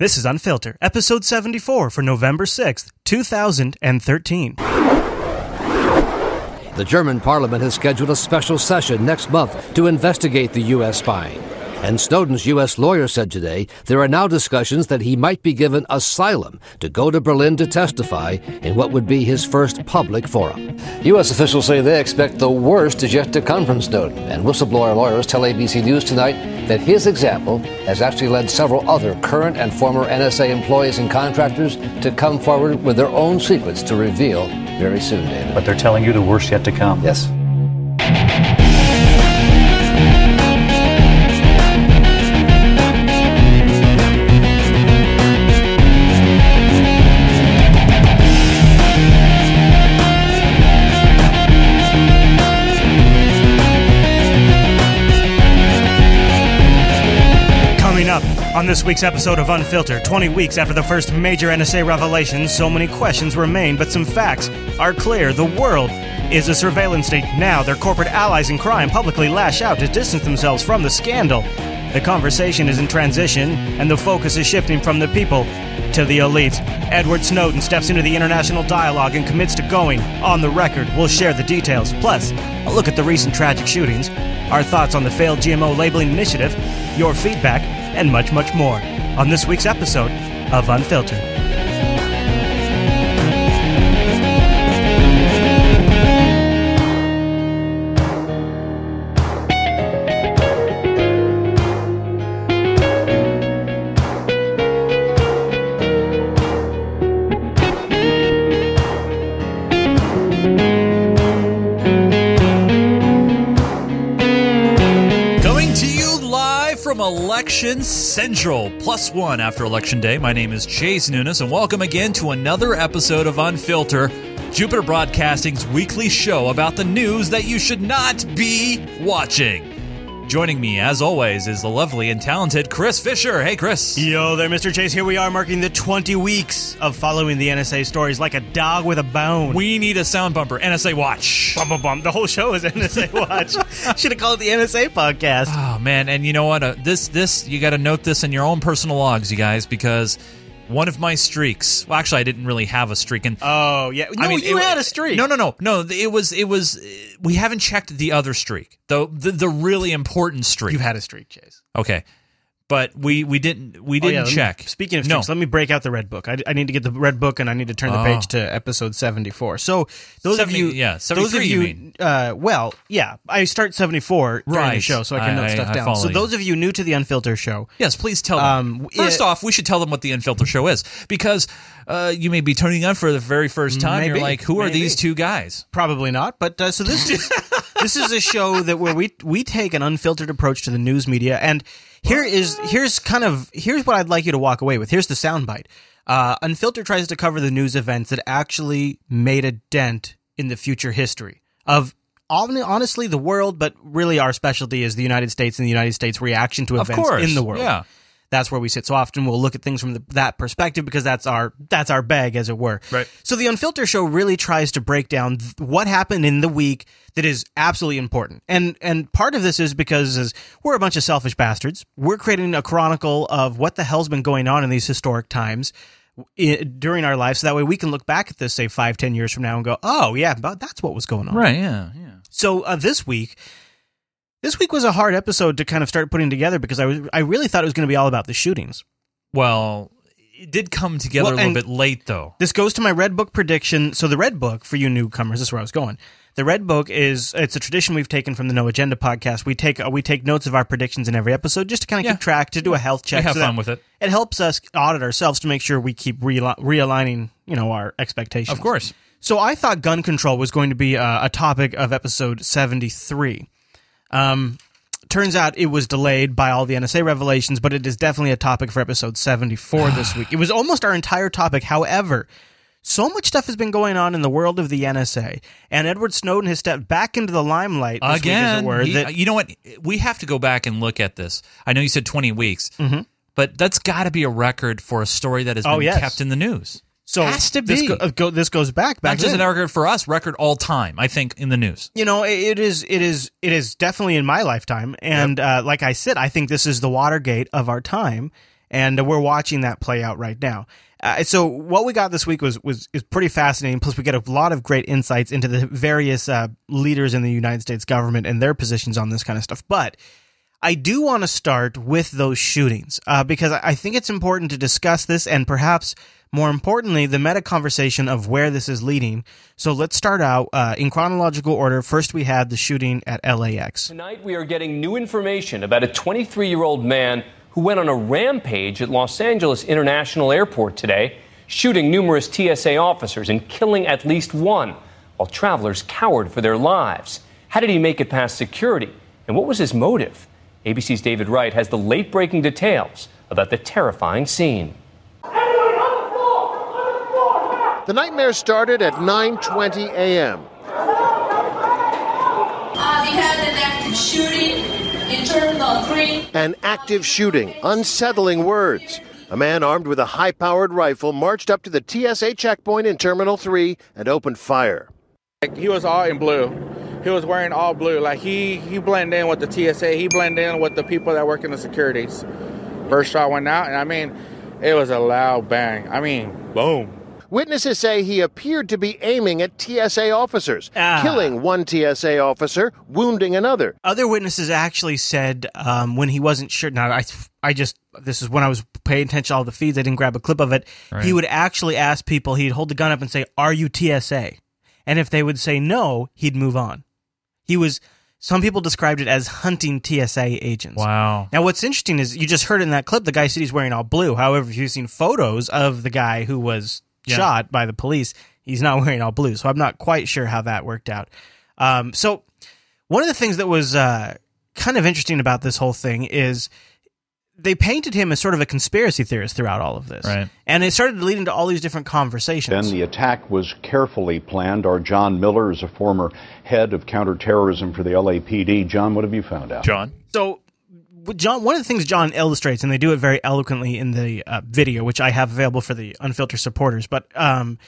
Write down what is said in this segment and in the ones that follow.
This is Unfiltered, episode 74 for November 6th, 2013. The German parliament has scheduled a special session next month to investigate the U.S. spying. And Snowden's U.S. lawyer said today there are now discussions that he might be given asylum to go to Berlin to testify in what would be his first public forum. U.S. officials say they expect the worst is yet to come from Snowden, and whistleblower lawyers tell ABC News tonight that his example has actually led several other current and former NSA employees and contractors to come forward with their own secrets to reveal very soon, David. But they're telling you the worst yet to come. Yes. On this week's episode of Unfiltered, 20 weeks after the first major NSA revelation, so many questions remain, but some facts are clear. The world is a surveillance state. Now, their corporate allies in crime publicly lash out to distance themselves from the scandal. The conversation is in transition, and the focus is shifting from the people to the elites. Edward Snowden steps into the international dialogue and commits to going on the record. We'll share the details. Plus, a look at the recent tragic shootings, our thoughts on the failed GMO labeling initiative, your feedback, and much, much more on this week's episode of Unfiltered. Election Central, plus one after Election Day. My name is Chase Nunes, and welcome again to another episode of Unfilter, Jupiter Broadcasting's weekly show about the news that you should not be watching. Joining me, as always, is the lovely and talented Chris Fisher. Hey, Chris. Yo there, Mr. Chase. Here we are marking the 20 weeks of following the NSA stories like a dog with a bone. We need a sound bumper. NSA Watch. Bum, bum, bum. The whole show is NSA Watch. Should have called it the NSA podcast. Oh man, and you know what? Uh, this this you got to note this in your own personal logs, you guys, because one of my streaks. Well, actually, I didn't really have a streak, and Oh, yeah. No, I mean, you it- had a streak. No, no, no, no. It was it was. We haven't checked the other streak, the the, the really important streak. You've had a streak, Chase. okay, but we we didn't we Oh, didn't yeah, let me- check. Speaking of no, streaks, let me break out the red book. I, I need to get the red book and I need to turn the Oh. page to episode 74. So, those 70 of you. yeah, those of 73 you. you mean. Uh, well, yeah. I start 74 during the Right. show so I can I- note stuff I down. So, you. those of you new to the Unfiltered show, yes, please tell them. Um, First it- off, we should tell them what the Unfiltered Show is because uh, you may be turning on for the very first time. You're like, who are these two guys? Probably not. But uh, so this is this is a show that where we we take an unfiltered approach to the news media, and here is here's kind of here's what I'd like you to walk away with. Here's the soundbite. Uh, Unfiltered tries to cover the news events that actually made a dent in the future history of. Honestly, the world, but really our specialty is the United States and the United States reaction to events in the world Yeah. That's where we sit. So often we'll look at things from the, that perspective because that's our that's our bag, as it were. Right. So the Unfiltered Show really tries to break down th- what happened in the week that is absolutely important, and and part of this is because is we're a bunch of selfish bastards. We're creating a chronicle of what the hell's been going on in these historic times. during our lives, so that way we can look back at this, say five, ten years from now, and go, "Oh yeah, but that's what was going on." Right. Yeah. Yeah. So uh, this week, this week was a hard episode to kind of start putting together because I was I really thought it was going to be all about the shootings. Well, it did come together Well, a little bit late, though. This goes to my red book prediction. So the red book for you newcomers, this is where I was going. The red book is it's a tradition we've taken from the No Agenda podcast. We take uh, we take notes of our predictions in every episode just to kind of Yeah. keep track, to do a health check. We have so fun with it. It helps us audit ourselves to make sure we keep reali- realigning, you know, our expectations. Of course. So I thought gun control was going to be uh, a topic of episode 73. Um, turns out it was delayed by all the NSA revelations, but it is definitely a topic for episode 74 this week. It was almost our entire topic. However, so much stuff has been going on in the world of the NSA, and Edward Snowden has stepped back into the limelight this week, as it were. he- that- you know what? We have to go back and look at this. I know you said 20 weeks, but that's got to be a record for a story that has Oh, been yes. kept in the news. So has to This, be. go, uh, go, this goes back back Not just then. an record for us, record all time. I think in the news. you know it is it is it is definitely in my lifetime and uh, like i said i think this is the watergate of our time and we're watching that play out right now. Uh, so what we got this week was was is pretty fascinating. Plus, we get a lot of great insights into the various uh, leaders in the United States government and their positions on this kind of stuff. But I do want to start with those shootings uh, because I think it's important to discuss this and perhaps more importantly, the meta conversation of where this is leading. So let's start out uh, in chronological order. First, we had the shooting at LAX. Tonight, we are getting new information about a 23 year old man who went on a rampage at Los Angeles International Airport today, shooting numerous TSA officers and killing at least one, while travelers cowered for their lives. How did he make it past security? And what was his motive? ABC's David Wright has the late breaking details about the terrifying scene. The nightmare started at 9:20 a.m. Uh, we had an active shooting in Terminal 3. An active shooting, unsettling words. A man armed with a high-powered rifle marched up to the TSA checkpoint in Terminal 3 and opened fire. He was all in blue. He was wearing all blue. Like he he blended in with the TSA. He blended in with the people that work in the securities. First shot went out, and I mean, it was a loud bang. I mean, boom. Witnesses say he appeared to be aiming at TSA officers, Ah. killing one TSA officer, wounding another. Other witnesses actually said um, when he wasn't sure. Now, I, I just this is when I was paying attention to all the feeds. I didn't grab a clip of it. He would actually ask people. He'd hold the gun up and say, "Are you TSA?" And if they would say no, he'd move on. He was. Some people described it as hunting TSA agents. Wow. Now, what's interesting is you just heard in that clip the guy said he's wearing all blue. However, if you've seen photos of the guy who was Yeah. shot by the police, he's not wearing all blue. So I'm not quite sure how that worked out. Um, so one of the things that was uh, kind of interesting about this whole thing is they painted him as sort of a conspiracy theorist throughout all of this, Right. And it started leading to all these different conversations. Then the attack was carefully planned. Our John Miller is a former head of counterterrorism for the LAPD. John, what have you found out? John. So, John, one of the things John illustrates, and they do it very eloquently in the uh, video, which I have available for the unfiltered supporters, but um,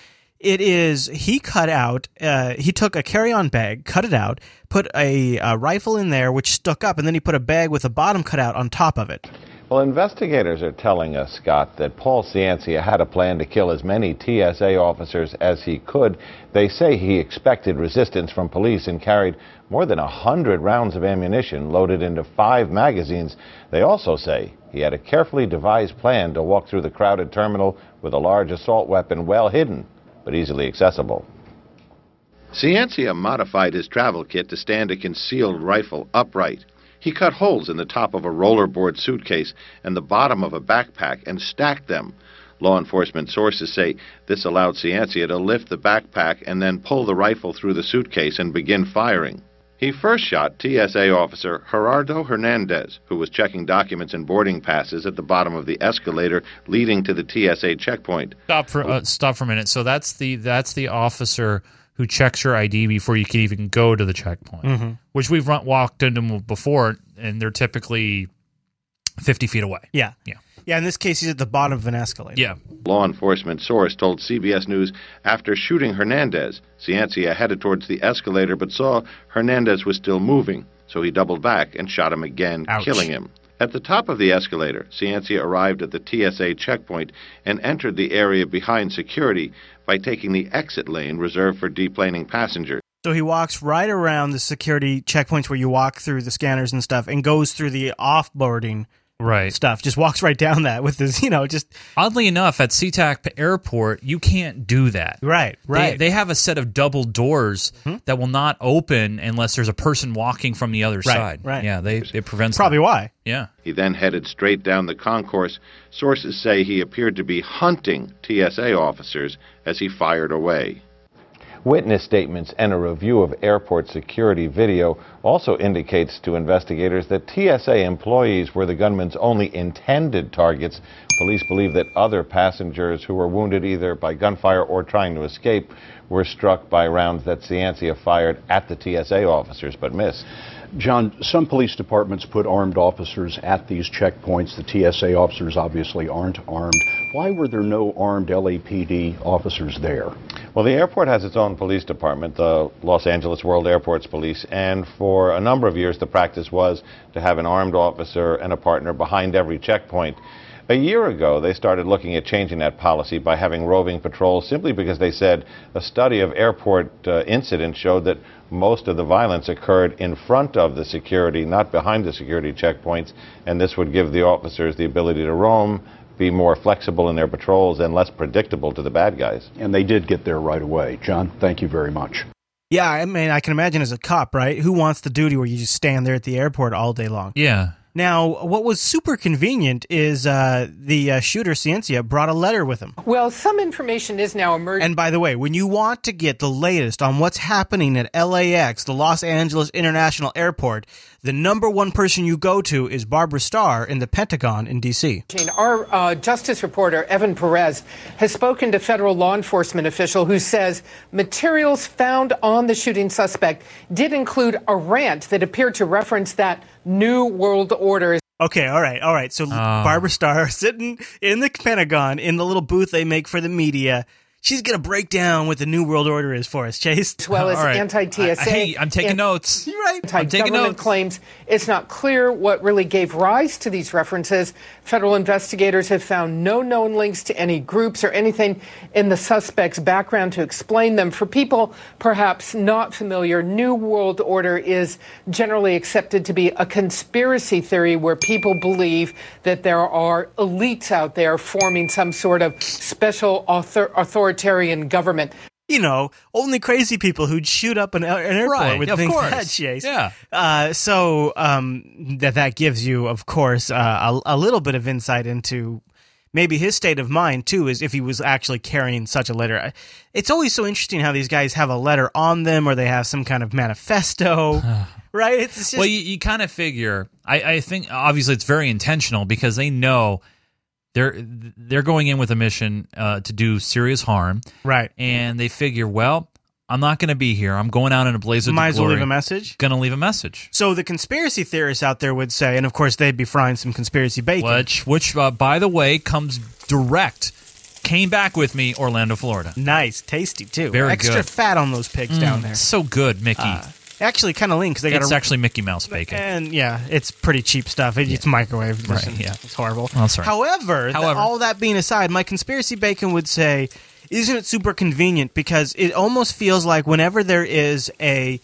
it is he cut out, uh, he took a carry-on bag, cut it out, put a, uh rifle in there, which stuck up, and then he put a bag with a bottom cut out on top of it. Well, investigators are telling us, Scott, that Paul Ciancia had a plan to kill as many TSA officers as he could. They say he expected resistance from police and carried more than a hundred rounds of ammunition loaded into five magazines. They also say he had a carefully devised plan to walk through the crowded terminal with a large assault weapon well hidden, but easily accessible. Ciancia modified his travel kit to stand a concealed rifle upright. He cut holes in the top of a rollerboard suitcase and the bottom of a backpack and stacked them. Law enforcement sources say this allowed Ciancia to lift the backpack and then pull the rifle through the suitcase and begin firing. He first shot TSA officer Gerardo Hernandez, who was checking documents and boarding passes at the bottom of the escalator leading to the TSA checkpoint. Stop for uh, stop for a minute. So that's the that's the officer who checks your ID before you can even go to the checkpoint, mm-hmm. which we've run, walked into before, and they're typically fifty feet away. Yeah. Yeah. Yeah, in this case, he's at the bottom of an escalator. Yeah. Law enforcement source told CBS News after shooting Hernandez, Ciancia headed towards the escalator but saw Hernandez was still moving, so he doubled back and shot him again, Ouch. killing him. At the top of the escalator, Ciancia arrived at the TSA checkpoint and entered the area behind security by taking the exit lane reserved for deplaning passengers. So he walks right around the security checkpoints where you walk through the scanners and stuff and goes through the offboarding Right. stuff. Just walks right down that with his, you know, just Oddly enough, at SeaTac Airport, you can't do that. right, right. Hmm? they have a set of double doors that will not open unless there's a person walking from the other side. right. Yeah, they it prevents Probably that. why. Yeah. He then headed straight down the concourse. Sources say he appeared to be hunting TSA officers as he fired away. Witness statements and a review of airport security video also indicates to investigators that TSA employees were the gunman's only intended targets. Police believe that other passengers who were wounded either by gunfire or trying to escape were struck by rounds that Ciancia fired at the TSA officers but missed. John, some police departments put armed officers at these checkpoints. The TSA officers obviously aren't armed. Why were there no armed LAPD officers there? Well, the airport has its own police department, the Los Angeles World Airports Police, and for a number of years the practice was to have an armed officer and a partner behind every checkpoint. A year ago, they started looking at changing that policy by having roving patrols simply because they said a study of airport uh, incidents showed that most of the violence occurred in front of the security, not behind the security checkpoints, and this would give the officers the ability to roam, be more flexible in their patrols, and less predictable to the bad guys. And they did get there right away. John, thank you very much. Yeah, I mean, I can imagine as a cop, right? Who wants the duty where you just stand there at the airport all day long? Yeah. Now, what was super convenient is uh, the uh, shooter Ciancia brought a letter with him. Well, some information is now emerging. And by the way, when you want to get the latest on what's happening at LAX, the Los Angeles International Airport, the number one person you go to is Barbara Starr in the Pentagon in D.C. Our uh, justice reporter, Evan Perez, has spoken to federal law enforcement official who says materials found on the shooting suspect did include a rant that appeared to reference that New World Order. Okay, all right, all right. So Barbara Starr sitting in the Pentagon in the little booth they make for the media. She's gonna break down what the New World Order is for us, Chase. As well as All right. anti-TSA. I- hey, I'm taking and notes. You're right. I'm taking Anti-government notes. claims. It's not clear what really gave rise to these references. Federal investigators have found no known links to any groups or anything in the suspect's background to explain them. For people perhaps not familiar, New World Order is generally accepted to be a conspiracy theory where people believe that there are elites out there forming some sort of special author- authoritarian government. You know, only crazy people who'd shoot up an, an airport Right, with of things course. that chase. Yeah. Uh, so um, that that gives you, of course, uh, a, a little bit of insight into maybe his state of mind too, is if he was actually carrying such a letter. It's always so interesting how these guys have a letter on them, or they have some kind of manifesto, right? It's just well, you, you kind of figure. I, I think obviously it's very intentional because they know they're they're going in with a mission uh, to do serious harm, right. and they figure, well, I'm not going to be here. I'm going out in a blaze of Might as well glory. leave a message. Going to leave a message. So the conspiracy theorists out there would say, and of course they'd be frying some conspiracy bacon. Which, which uh, by the way, comes direct. Came back with me, Orlando, Florida. Nice, tasty too. Very Extra good. fat on those pigs down there. So good, Mickey. Actually, kind of lean because they got it's a actually Mickey Mouse bacon. And yeah, it's pretty cheap stuff. It, It's microwave. Right, yeah. It's horrible. Sorry. However, However. all that being aside, my conspiracy bacon would say, isn't it super convenient? Because it almost feels like whenever there is a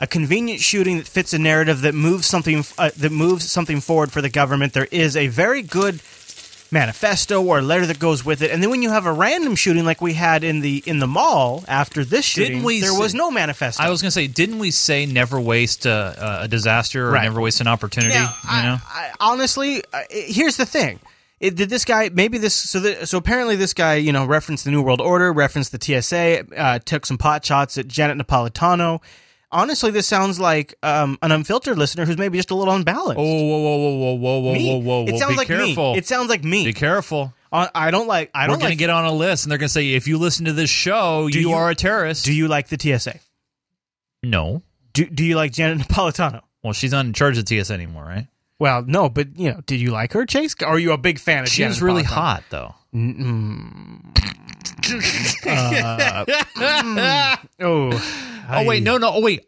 a convenient shooting that fits a narrative that moves something uh, that moves something forward for the government, there is a very good manifesto or a letter that goes with it. And then when you have a random shooting like we had in the in the mall after this shooting, Didn't we there was no manifesto. I was going to say, didn't we say never waste a, a disaster or Right. never waste an opportunity? Now, you know, I, honestly, uh, here's the thing. It, did this guy maybe this so the, so apparently this guy you know referenced the New World Order, referenced the TSA, uh, took some pot shots at Janet Napolitano. Honestly, this sounds like um, an unfiltered listener who's maybe just a little unbalanced. Oh, whoa, whoa, whoa, whoa, whoa, whoa, Me. whoa, whoa, It sounds Be like careful. me. It sounds like me. Be careful. Uh, I don't like. I don't. We're to like. get on a list, and they're to say, if you listen to this show, you, you- are a terrorist. Do you like the TSA? no. Do Do you like Janet Napolitano? Well, she's not in charge of TS anymore, right? Well, no, but you know, did you like her, Chase? Are you a big fan of? She Janet was really Napolitano? hot, though. Mm-hmm. Uh, mm. Oh, Oh, wait, no, no. Oh, wait.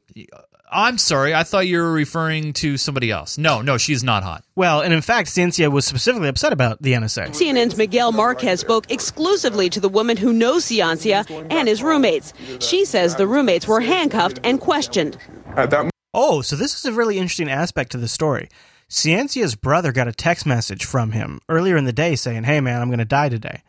I'm sorry. I thought you were referring to somebody else. No, no, she's not hot. Well, and in fact, Ciancia was specifically upset about the NSA. CNN's Miguel Marquez spoke exclusively to the woman who knows Ciancia and his roommates. She says the roommates were handcuffed and questioned. Oh, so this is a really interesting aspect to the story. Ciancia's brother got a text message from him earlier in the day saying, Hey man, I'm going to die today.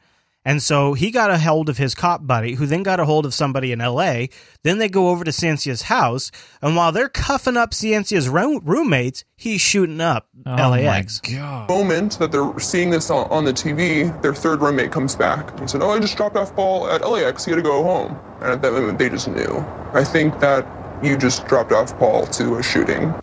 And so he got a hold of his cop buddy, who then got a hold of somebody in LA. Then they go over to Ciancia's house. And while they're cuffing up Ciancia's roo- roommates, he's shooting up oh LAX. moment that they're seeing this on, on the TV, their third roommate comes back. and said, "Oh, I just dropped off Paul at LAX. You got to go home." And at that moment, they just knew. I think that you just dropped off Paul to a shooting.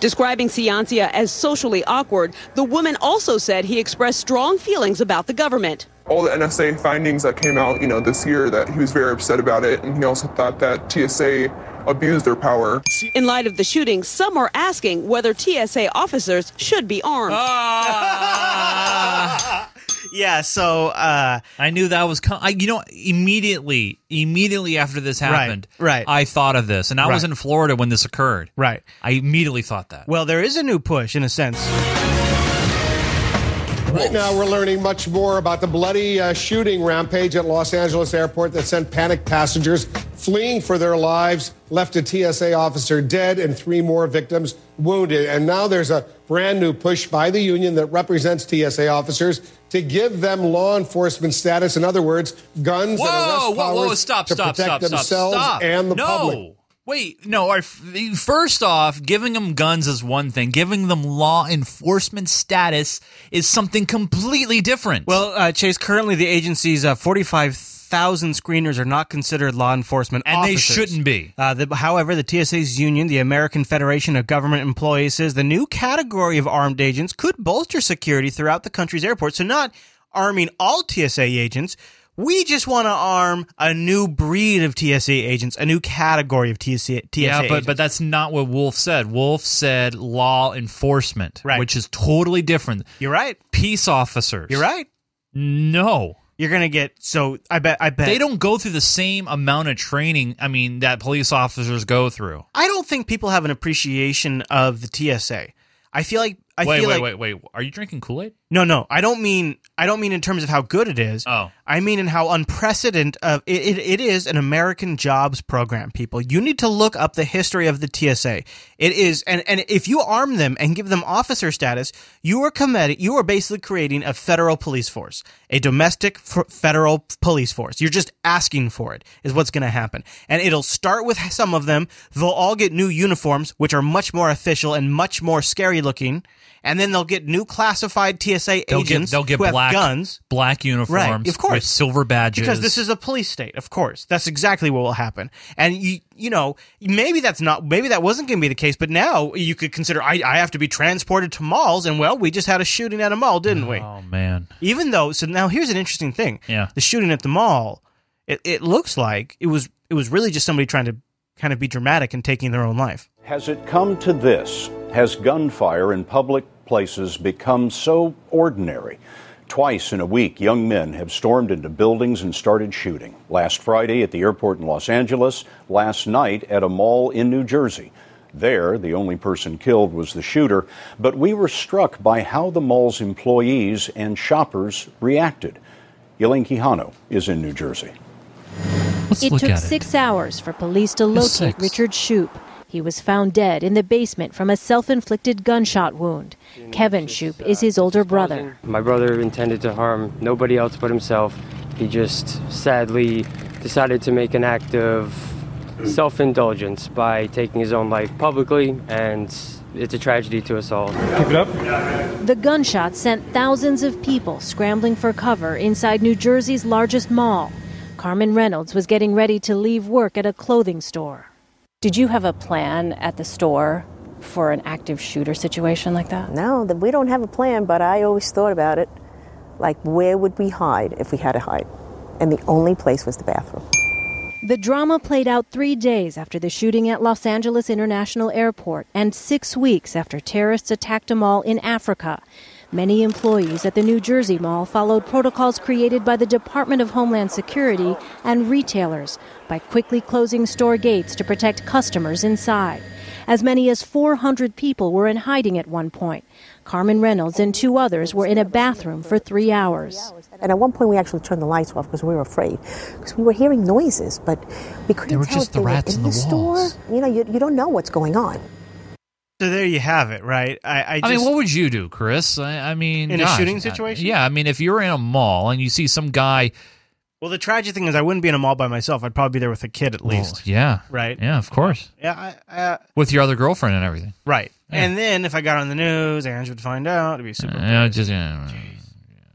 Describing Ciancia as socially awkward, the woman also said he expressed strong feelings about the government. All the NSA findings that came out, you know, this year, that he was very upset about it, and he also thought that TSA abused their power. In light of the shooting, some are asking whether TSA officers should be armed. Ah! Yeah, so uh, I knew that was. Com- I, you know, immediately, immediately after this happened, right. I thought of this, and I was in Florida when this occurred. Right. I immediately thought that. Well, there is a new push in a sense. Right now, we're learning much more about the bloody uh, shooting rampage at Los Angeles airport that sent panicked passengers fleeing for their lives, left a TSA officer dead, and three more victims wounded. And now there's a brand new push by the union that represents TSA officers to give them law enforcement status. In other words, guns Whoa, and arrest whoa, powers whoa! Stop, to stop, protect stop, stop, themselves stop! and the no. public. Wait, no. First off, giving them guns is one thing. Giving them law enforcement status is something completely different. Well, uh, Chase, currently the agency's uh, 45,000 screeners are not considered law enforcement And they shouldn't be. Uh, the, however, the TSA's union, the American Federation of Government Employees, says the new category of armed agents could bolster security throughout the country's airports. So, not arming all TSA agents. We just want to arm a new breed of TSA agents, a new category of TSA, TSA yeah, but agents. but that's not what Wolf said. Wolf said law enforcement, Right. which is totally different. You're right. Peace officers. You're right. No. You're gonna get so. I bet. I bet They don't go through the same amount of training. I mean, that police officers go through. I don't think people have an appreciation of the TSA. I feel like I wait, feel wait, like wait, wait. Are you drinking Kool Aid? no, no. I don't mean I don't mean in terms of how good it is. Oh. I mean in how unprecedented of it, it, it is an American jobs program. People, you need to look up the history of the TSA. It is, and and if you arm them and give them officer status, you are committed You are basically creating a federal police force, a domestic f- federal police force. You're just asking for it. Is what's going to happen, and it'll start with some of them. They'll all get new uniforms, which are much more official and much more scary looking. And then they'll get new classified TSA They'll agents get they'll get who have black guns. black uniforms, Right, of course. with silver badges. Because this is a police state, of course. That's exactly what will happen. And you, you know, maybe that's not, maybe that wasn't going to be the case, but now you could consider I, I have to be transported to malls, and well, we just had a shooting at a mall, didn't we? Oh man. Even though, so now here's an interesting thing. Yeah. The shooting at the mall, it, it looks like it was, it was really just somebody trying to kind of be dramatic and taking their own life. Has it come to this? Has gunfire in public places become so ordinary? Twice in a week, young men have stormed into buildings and started shooting. Last Friday at the airport in Los Angeles, last night at a mall in New Jersey. There, the only person killed was the shooter, but we were struck by how the mall's employees and shoppers reacted. Elaine Quijano is in New Jersey. Let's it took at six hours for police to locate. Richard Shoop. He was found dead in the basement from a self inflicted gunshot wound. Kevin Shoop is his older brother. My brother intended to harm nobody else but himself. He just sadly decided to make an act of self indulgence by taking his own life publicly, and it's a tragedy to us all. Keep it up. The gunshot sent thousands of people scrambling for cover inside New Jersey's largest mall. Carmen Reynolds was getting ready to leave work at a clothing store. Did you have a plan at the store for an active shooter situation like that? No, we don't have a plan, but I always thought about it. Like, where would we hide if we had to hide? And the only place was the bathroom. The drama played out three days after the shooting at Los Angeles International Airport and six weeks after terrorists attacked a mall in Africa. Many employees at the New Jersey Mall followed protocols created by the Department of Homeland Security and retailers by quickly closing store gates to protect customers inside. As many as 400 people were in hiding at one point. Carmen Reynolds and two others were in a bathroom for three hours. And at one point, we actually turned the lights off because we were afraid. Because we were hearing noises, but we couldn't They were tell just if the they rats were in in the the, store. You know, you, you don't know what's going on. So there you have it, right? I, I, I mean, what would you do, Chris? I, I mean, In a gosh, shooting I- situation? yeah, I mean, if you're in a mall and you see some guy, well, the tragic thing is, I wouldn't be in a mall by myself. I'd probably be there with a kid at least. yeah, Right. yeah, of course, Yeah, I, I, uh, with your other girlfriend and everything. right. And then if I got on the news, Ange would find out. It'd be super. Yeah, just yeah,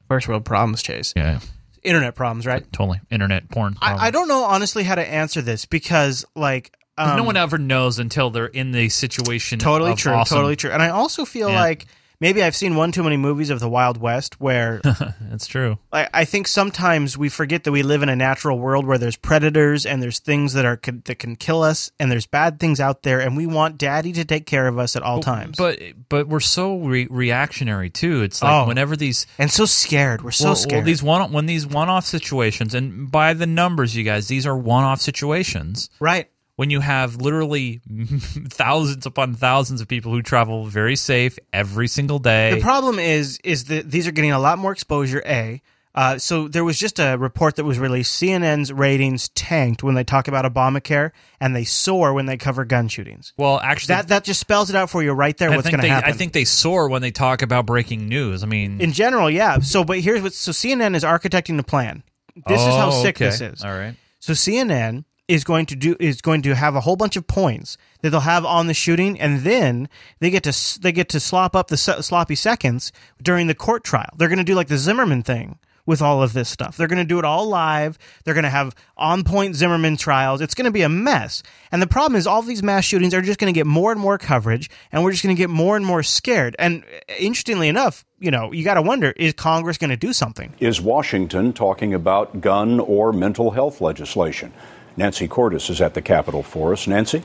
First world problems, Chase. yeah, Internet problems, right? totally. Internet porn. I, I don't know honestly how to answer this because, like, um, no one ever knows until they're in the situation. totally true, awesome- totally true. And I also feel Yeah. like maybe I've seen one too many movies of the Wild West where That's true. I, I think sometimes we forget that we live in a natural world where there's predators and there's things that are that can kill us and there's bad things out there and we want daddy to take care of us at all times. But but we're so re- reactionary too. It's like Oh. whenever these and so scared, we're so well, scared. Well, these one when these one off situations, and by the numbers, you guys, these are one off situations. Right. When you have literally thousands upon thousands of people who travel very safe every single day. The problem is is that these are getting a lot more exposure. A. Uh, so there was just a report that was released. CNN's ratings tanked when they talk about Obamacare, and they soar when they cover gun shootings. Well, actually, that that just spells it out for you right there. I what's going to happen? I think they soar when they talk about breaking news. I mean, in general, yeah. So, but here's what. So CNN is architecting the plan. This is how Oh, sick okay. this is. All right. So CNN is going to do is going to have a whole bunch of points that they'll have on the shooting, and then they get to they get to slop up the sloppy seconds during the court trial. They're going to do like the Zimmerman thing with all of this stuff. They're going to do it all live. They're going to have on point Zimmerman trials. It's going to be a mess. And the problem is all these mass shootings are just going to get more and more coverage, and we're just going to get more and more scared. And uh, interestingly enough, you know, you got to wonder: is Congress going to do something? Is Washington talking about gun or mental health legislation? Nancy Cordes is at the Capitol for us. Nancy?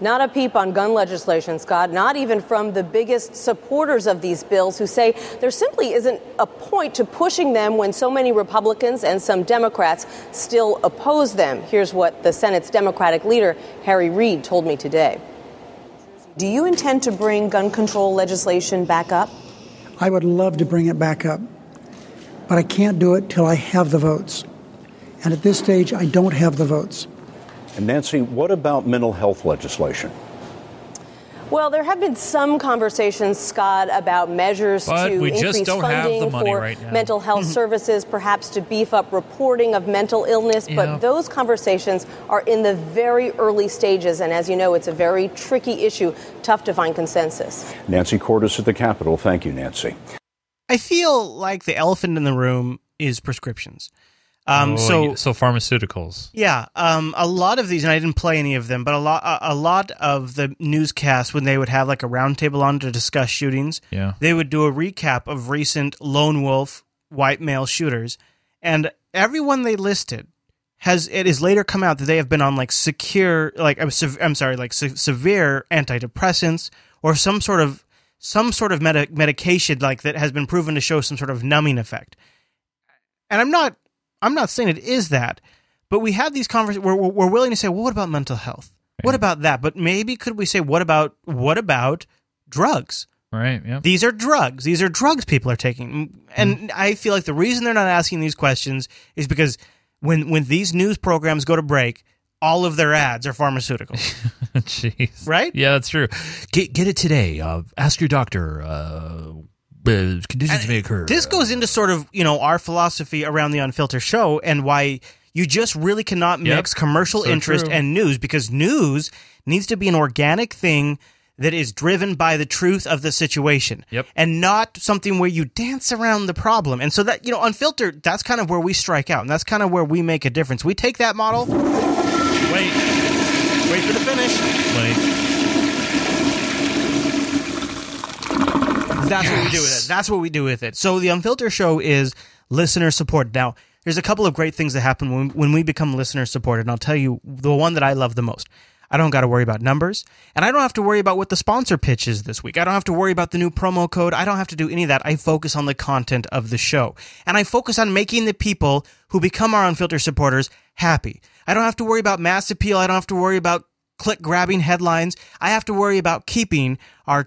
Not a peep on gun legislation, Scott, not even from the biggest supporters of these bills who say there simply isn't a point to pushing them when so many Republicans and some Democrats still oppose them. Here's what the Senate's Democratic leader, Harry Reid, told me today. Do you intend to bring gun control legislation back up? I would love to bring it back up, but I can't do it till I have the votes. And at this stage, I don't have the votes. And Nancy, what about mental health legislation? Well, there have been some conversations, Scott, about measures But to we just increase don't have the funding money for right now. mental health mm-hmm. services, perhaps to beef up reporting of mental illness. Yeah. But those conversations are in the very early stages, and as you know, it's a very tricky issue, tough to find consensus. Nancy Cordes at the Capitol. Thank you, Nancy. I feel like the elephant in the room is prescriptions. Um, Oh, so so pharmaceuticals. yeah, um, a lot of these, and I didn't play any of them, but a lot, a, a lot of the newscasts when they would have like a roundtable on to discuss shootings, Yeah. they would do a recap of recent lone wolf white male shooters, and everyone they listed has it has later come out that they have been on like secure, like I'm, I'm sorry, like se- severe antidepressants or some sort of some sort of medi- medication like that has been proven to show some sort of numbing effect. And I'm not I'm not saying it is that, but we have these conversations. We're, we're we're willing to say, well, what about mental health? What about that? But maybe could we say, what about what about drugs? Right. Yeah. These are drugs. These are drugs people are taking, and I feel like the reason they're not asking these questions is because when when these news programs go to break, all of their ads are pharmaceuticals. Jeez. Right? Yeah, that's true. Get get it today. Uh, ask your doctor. Uh, uh, conditions may occur. This goes into sort of you know our philosophy around the Unfiltered show and why you just really cannot Yep. mix commercial So interest true. and news because news needs to be an organic thing that is driven by the truth of the situation Yep. and not something where you dance around the problem and so that you know unfiltered that's kind of where we strike out and that's kind of where we make a difference we take that model wait wait for the finish Wait. That's what we do with it. That's what we do with it. So the Unfiltered Show is listener support. Now, there's a couple of great things that happen when, when we become listener supported, and I'll tell you the one that I love the most. I don't got to worry about numbers, and I don't have to worry about what the sponsor pitch is this week. I don't have to worry about the new promo code. I don't have to do any of that. I focus on the content of the show, and I focus on making the people who become our Unfiltered supporters happy. I don't have to worry about mass appeal. I don't have to worry about click grabbing headlines. I have to worry about keeping our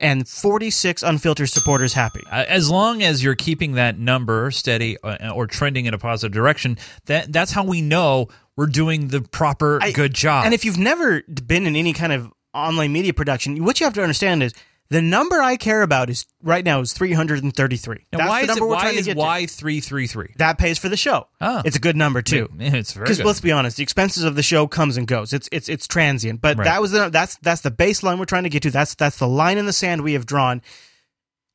246 unfiltered supporters happy. Uh, As long as you're keeping that number steady uh, or trending in a positive direction, that that's how we know we're doing the proper good job. And if you've never been in any kind of online media production, what you have to understand is the number I care about is right now is 333. Now, That's why the is it, we're why trying to is get to. Y three three three? That pays for the show. Oh. It's a good number too. Yeah, it's very Because good. let's be honest, the expenses of the show comes and goes. It's it's it's transient. But Right. that was the that's that's the baseline we're trying to get to. That's that's the line in the sand we have drawn.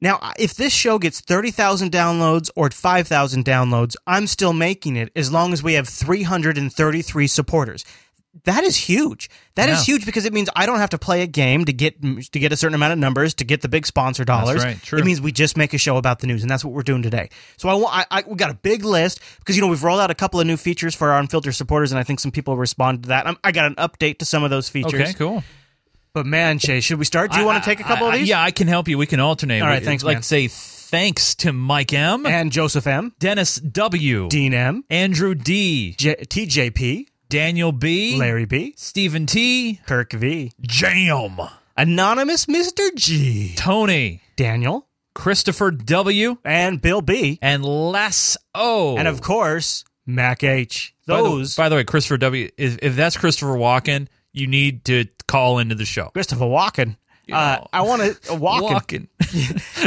Now, if this show gets 30,000 downloads or 5,000 downloads, I'm still making it as long as we have 333 supporters. That is huge. That is Yeah. huge because it means I don't have to play a game to get to get a certain amount of numbers to get the big sponsor dollars. right, true. It means we just make a show about the news, and that's what we're doing today. So I want I, I we got a big list because you know we've rolled out a couple of new features for our unfiltered supporters, and I think some people respond to that. i I got an update to some of those features. Okay, cool. But man, Chase, should we start? Do you I- want to take a couple of these? Yeah, I can help you. We can alternate. All right, We- thanks, Like man. say thanks to Mike M and Joseph M, Dennis W, Dean M, Andrew D, J- TJP, Daniel B, Larry B, Stephen T, Kirk V, Jam, Anonymous Mr. G, Tony, Daniel, Christopher W, and Bill B, and Les O. and of course, Mac H. By the- Those by the, way, Christopher W. If, if that's Christopher Walken, you need to call into the show. Christopher Walken. Uh, I want to walk. Walken.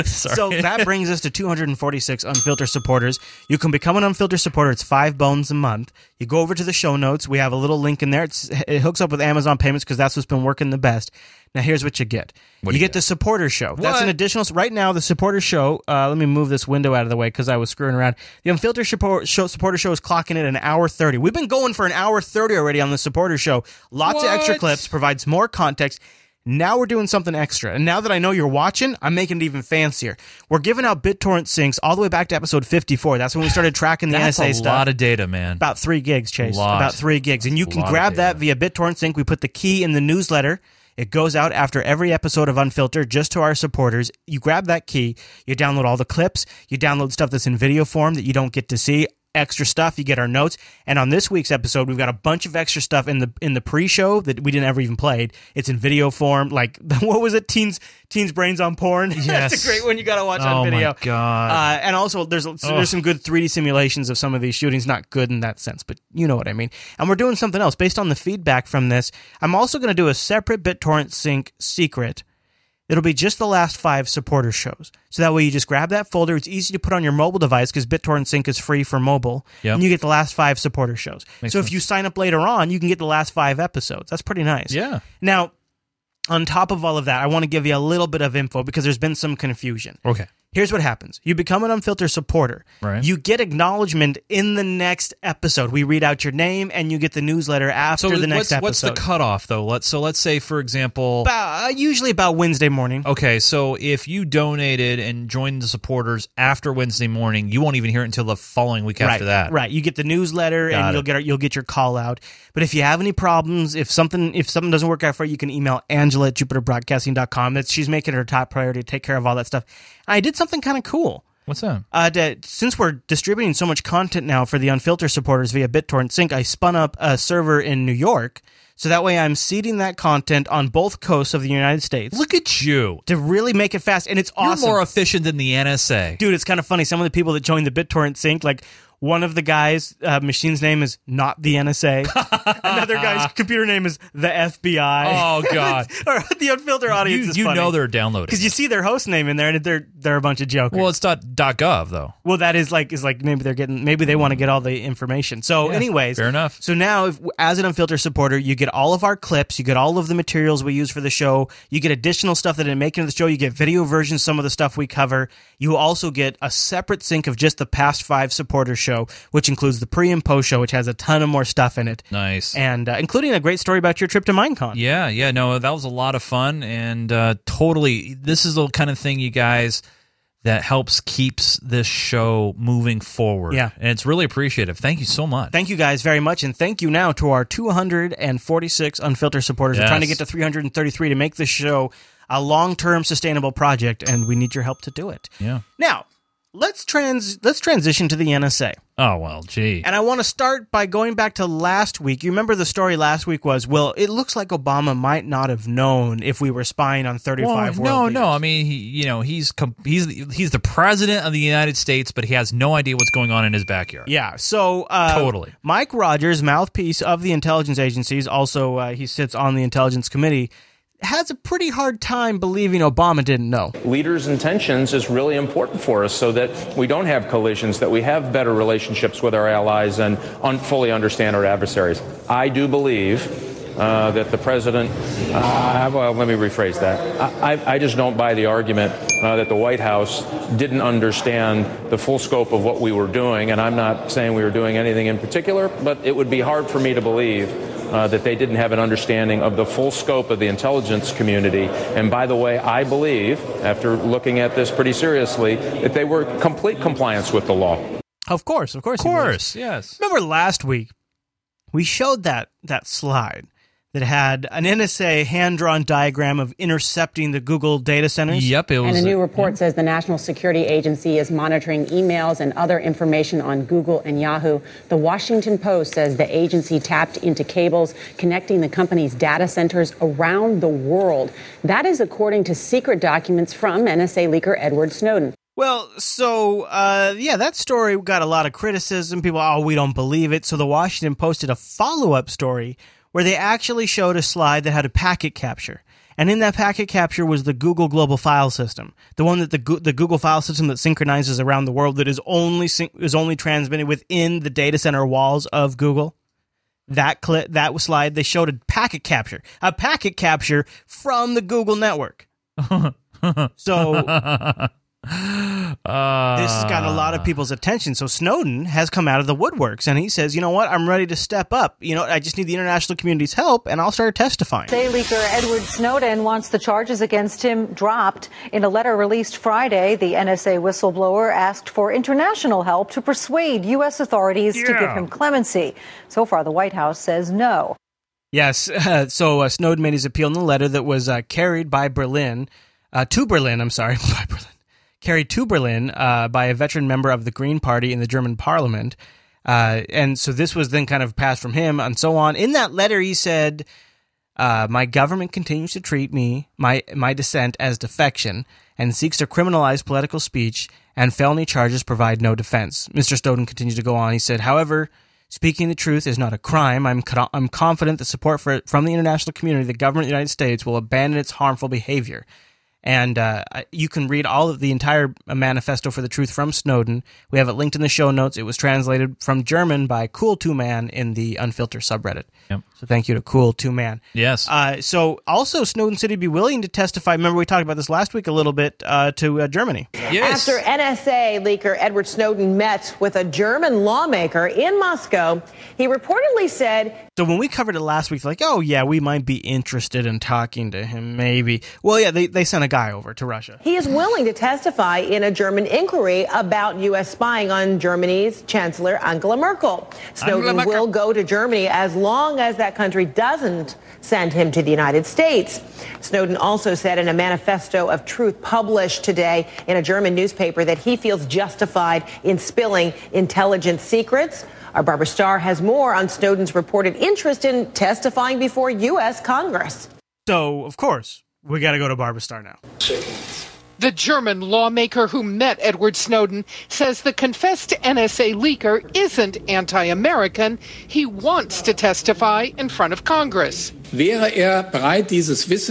Sorry. So that brings us to 246 unfiltered supporters. You can become an unfiltered supporter. It's five bones a month. You go over to the show notes. We have a little link in there. It's, it hooks up with Amazon payments because that's what's been working the best. Now here's what you get. What you you get the supporter show. That's an additional. Right now, the supporter show. Uh, let me move this window out of the way because I was screwing around. The unfiltered support show, supporter show is clocking at an hour thirty. We've been going for an hour thirty already on the supporter show. Lots of extra clips provides more context. Now we're doing something extra. And now that I know you're watching, I'm making it even fancier. We're giving out BitTorrent syncs all the way back to episode 54. That's when we started tracking the That's NSA a lot of data, man. About three gigs, Chase. Lot. About three gigs. And you can grab that via BitTorrent Sync. We put the key in the newsletter. It goes out after every episode of Unfiltered just to our supporters. You grab that key, you download all the clips, you download stuff that's in video form that you don't get to see. Extra stuff, you get our notes. And on this week's episode, we've got a bunch of extra stuff in the in the pre-show that we didn't ever even played. It's in video form. Like what was it? Teens Teens Brains on Porn. That's Yes. a great one you gotta watch Oh on my video. God. Uh, and also, there's there's some good 3D simulations of some of these shootings. Not good in that sense, but you know what I mean. And we're doing something else based on the feedback from this. I'm also going to do a separate BitTorrent sync secret. It'll be just the last five supporter shows. So that way you just grab that folder. It's easy to put on your mobile device because BitTorrent Sync is free for mobile. Yep. And you get the last five supporter shows. Makes so if you sign up later on, you can get the last five episodes. That's pretty nice. Yeah. Now, on top of all of that, I want to give you a little bit of info because there's been some confusion. Okay. Here's what happens. You become an unfiltered supporter. Right. You get acknowledgement in the next episode. We read out your name and you get the newsletter after So the next what's, episode. what's the cutoff though? Let's so let's say for example, About, uh, usually about Wednesday morning. okay, so if you donated and joined the supporters after Wednesday morning, you won't even hear it until the following week after right, that. Right. You get the newsletter Got and it. you'll get you'll get your call out. But if you have any problems, if something if something doesn't work out for you, you can email Angela at jupiterbroadcasting.com. That's she's making it her top priority to take care of all that stuff. I did something kind of cool. What's that? Uh, to, since we're distributing so much content now for the Unfiltered supporters via BitTorrent Sync, I spun up a server in New York. So that way I'm seeding that content on both coasts of the United States. Look at you. To really make it fast. And it's awesome. You're more efficient than the NSA. Dude, it's kind of funny. Some of the people that joined the BitTorrent Sync, like one of the guys' uh, machine's name is not the NSA. Another guy's computer name is the FBI. Oh, God. or the Unfiltered audience You, is you funny. know they're downloading. because you see their host name in there, and they're they're a bunch of jokers. Well, it's dot, dot .gov though. Well, that is like is like maybe they're getting maybe they want to get all the information. So, Yeah, anyways, fair enough. So now, if, as an unfiltered supporter, you get all of our clips, you get all of the materials we use for the show, you get additional stuff that didn't make into the show, you get video versions, some of the stuff we cover. You also get a separate sync of just the past five supporter show, which includes the pre and post show, which has a ton of more stuff in it, Nice. and uh, including a great story about your trip to Minecon. Yeah, yeah, no, that was a lot of fun and uh, totally. This is the kind of thing, you guys, that helps keeps this show moving forward. Yeah. and it's really appreciative. Thank you so much. Thank you guys very much, and thank you now to our 246 unfiltered supporters. We're trying to get to 333 to make this show a long-term sustainable project, and we need your help to do it. Yeah. Now, let's trans let's transition to the NSA. Oh well, gee. And I want to start by going back to last week. You remember the story last week was, well, it looks like Obama might not have known if we were spying on 35 Well, no, no. I mean, he, you know, he's he's he's the president of the United States, but he has no idea what's going on in his backyard. Yeah. So uh, Totally. Mike Rogers, mouthpiece of the intelligence agencies, also uh, he sits on the intelligence committee, has a pretty hard time believing Obama didn't know. Leaders' intentions is really important for us so that we don't have collisions, that we have better relationships with our allies and un- fully understand our adversaries. I do believe uh, that the president, uh, well, let me rephrase that. I, I, I just don't buy the argument uh, that the White House didn't understand the full scope of what we were doing, and I'm not saying we were doing anything in particular, but it would be hard for me to believe uh, that they didn't have an understanding of the full scope of the intelligence community. And by the way, I believe, after looking at this pretty seriously, that they were complete compliance with the law. Of course, of course, Of course, yes. Remember last week we showed that that slide that had an NSA hand drawn diagram of intercepting the Google data centers. Yep, it was. and a new report says the National Security Agency is monitoring emails and other information on Google and Yahoo. The Washington Post says the agency tapped into cables connecting the company's data centers around the world. That is according to secret documents from NSA leaker Edward Snowden. Well, so uh, yeah, that story got a lot of criticism. People, oh, we don't believe it. So the Washington posted a follow up story where they actually showed a slide that had a packet capture. And in that packet capture was the Google Global File System, the one that the the Google File System that synchronizes around the world that is only is only transmitted within the data center walls of Google. That clip, that slide, they showed a packet capture, a packet capture from the Google network. so Uh, this has gotten a lot of people's attention. So Snowden has come out of the woodworks and he says, you know what, I'm ready to step up. You know, I just need the international community's help and I'll start testifying. Say leaker Edward Snowden wants the charges against him dropped. In a letter released Friday, the NSA whistleblower asked for international help to persuade U.S. authorities yeah. to give him clemency. So far, the White House says no. Yes. Uh, so uh, Snowden made his appeal in the letter that was uh, carried by Berlin, uh, to Berlin, I'm sorry, by Berlin carried to Berlin uh, by a veteran member of the Green Party in the German parliament. Uh, and so this was then kind of passed from him and so on. In that letter, he said, uh, My government continues to treat me, my, my dissent, as defection and seeks to criminalize political speech, and felony charges provide no defense. Mr. Snowden continues to go on. He said, However, speaking the truth is not a crime. I'm, co- I'm confident that support for from the international community, the government of the United States, will abandon its harmful behavior. And uh, you can read all of the entire manifesto for the truth from Snowden. We have it linked in the show notes. It was translated from German by Cool Two Man in the Unfiltered subreddit. Yep. So thank you to Cool Two Man. Yes. Uh, so also Snowden said he'd be willing to testify. Remember we talked about this last week a little bit uh, to uh, Germany. Yes. After NSA leaker Edward Snowden met with a German lawmaker in Moscow, he reportedly said. So when we covered it last week, like, oh yeah, we might be interested in talking to him, maybe. Well, yeah, they they sent a guy over to Russia. He is willing to testify in a German inquiry about U.S. spying on Germany's Chancellor Angela Merkel. Snowden Angela will go to Germany as long as that country doesn't send him to the United States. Snowden also said in a manifesto of truth published today in a German newspaper that he feels justified in spilling intelligence secrets. Our Barbara Starr has more on Snowden's reported interest in testifying before U.S. Congress. So, of course, we got to go to Barbara Starr now. The German lawmaker who met Edward Snowden says the confessed NSA leaker isn't anti American. He wants to testify in front of Congress. Er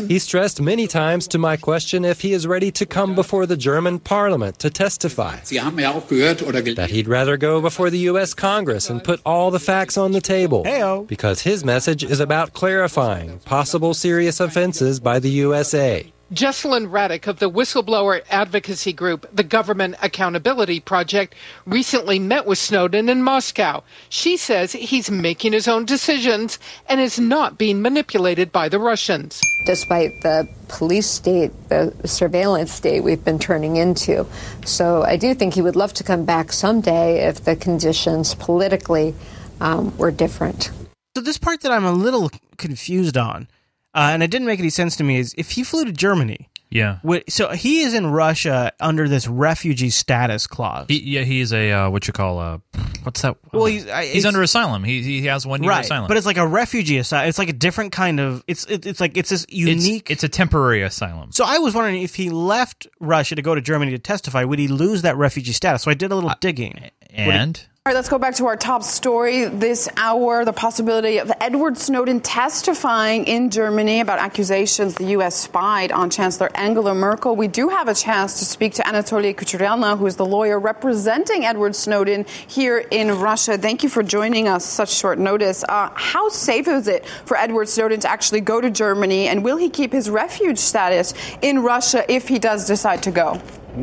he stressed many times to my question if he is ready to come before the German parliament to testify. That he'd rather go before the U.S. Congress and put all the facts on the table. Because his message is about clarifying possible serious offenses by the USA. Jesselyn Radack of the whistleblower advocacy group, the Government Accountability Project, recently met with Snowden in Moscow. She says he's making his own decisions and is not being manipulated by the Russians. Despite the police state, the surveillance state we've been turning into. So I do think he would love to come back someday if the conditions politically um, were different. So, this part that I'm a little confused on uh, and it didn't make any sense to me. Is if he flew to Germany, yeah. So he is in Russia under this refugee status clause. He, yeah, he is a uh, what you call a what's that? Well, he's he's under asylum. He he has one year right, asylum, but it's like a refugee asylum. It's like a different kind of. It's it, it's like it's this unique. It's, it's, a temporary asylum. So I was wondering if he left Russia to go to Germany to testify, would he lose that refugee status? So I did a little uh, digging. And all right, let's go back to our top story this hour the possibility of Edward Snowden testifying in Germany about accusations the U.S. spied on Chancellor Angela Merkel. We do have a chance to speak to Anatoly Kucherena, who is the lawyer representing Edward Snowden here in Russia. Thank you for joining us such short notice. Uh, how safe is it for Edward Snowden to actually go to Germany, and will he keep his refuge status in Russia if he does decide to go? I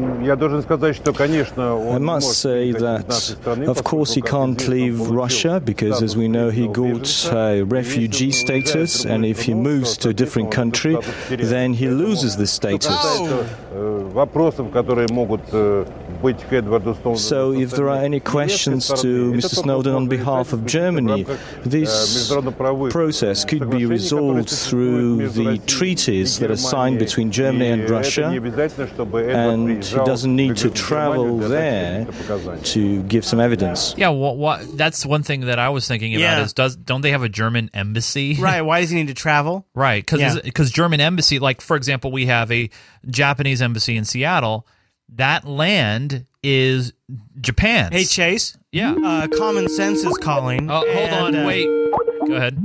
must say that, of course, he can't leave Russia because, as we know, he got a refugee status, and if he moves to a different country, then he loses this status. So, if there are any questions to Mr. Snowden on behalf of Germany, this process could be resolved through the treaties that are signed between Germany and Russia, and he doesn't need to travel there to give some evidence. Yeah, what, what, that's one thing that I was thinking about Yeah. is does don't they have a German embassy? Right. Why does he need to travel? Right, because Yeah. German embassy, like for example, we have a Japanese embassy in Seattle. That land is Japan's. Hey, Chase. Yeah. Uh, common sense is calling. Oh, hold on, uh, wait. Go ahead.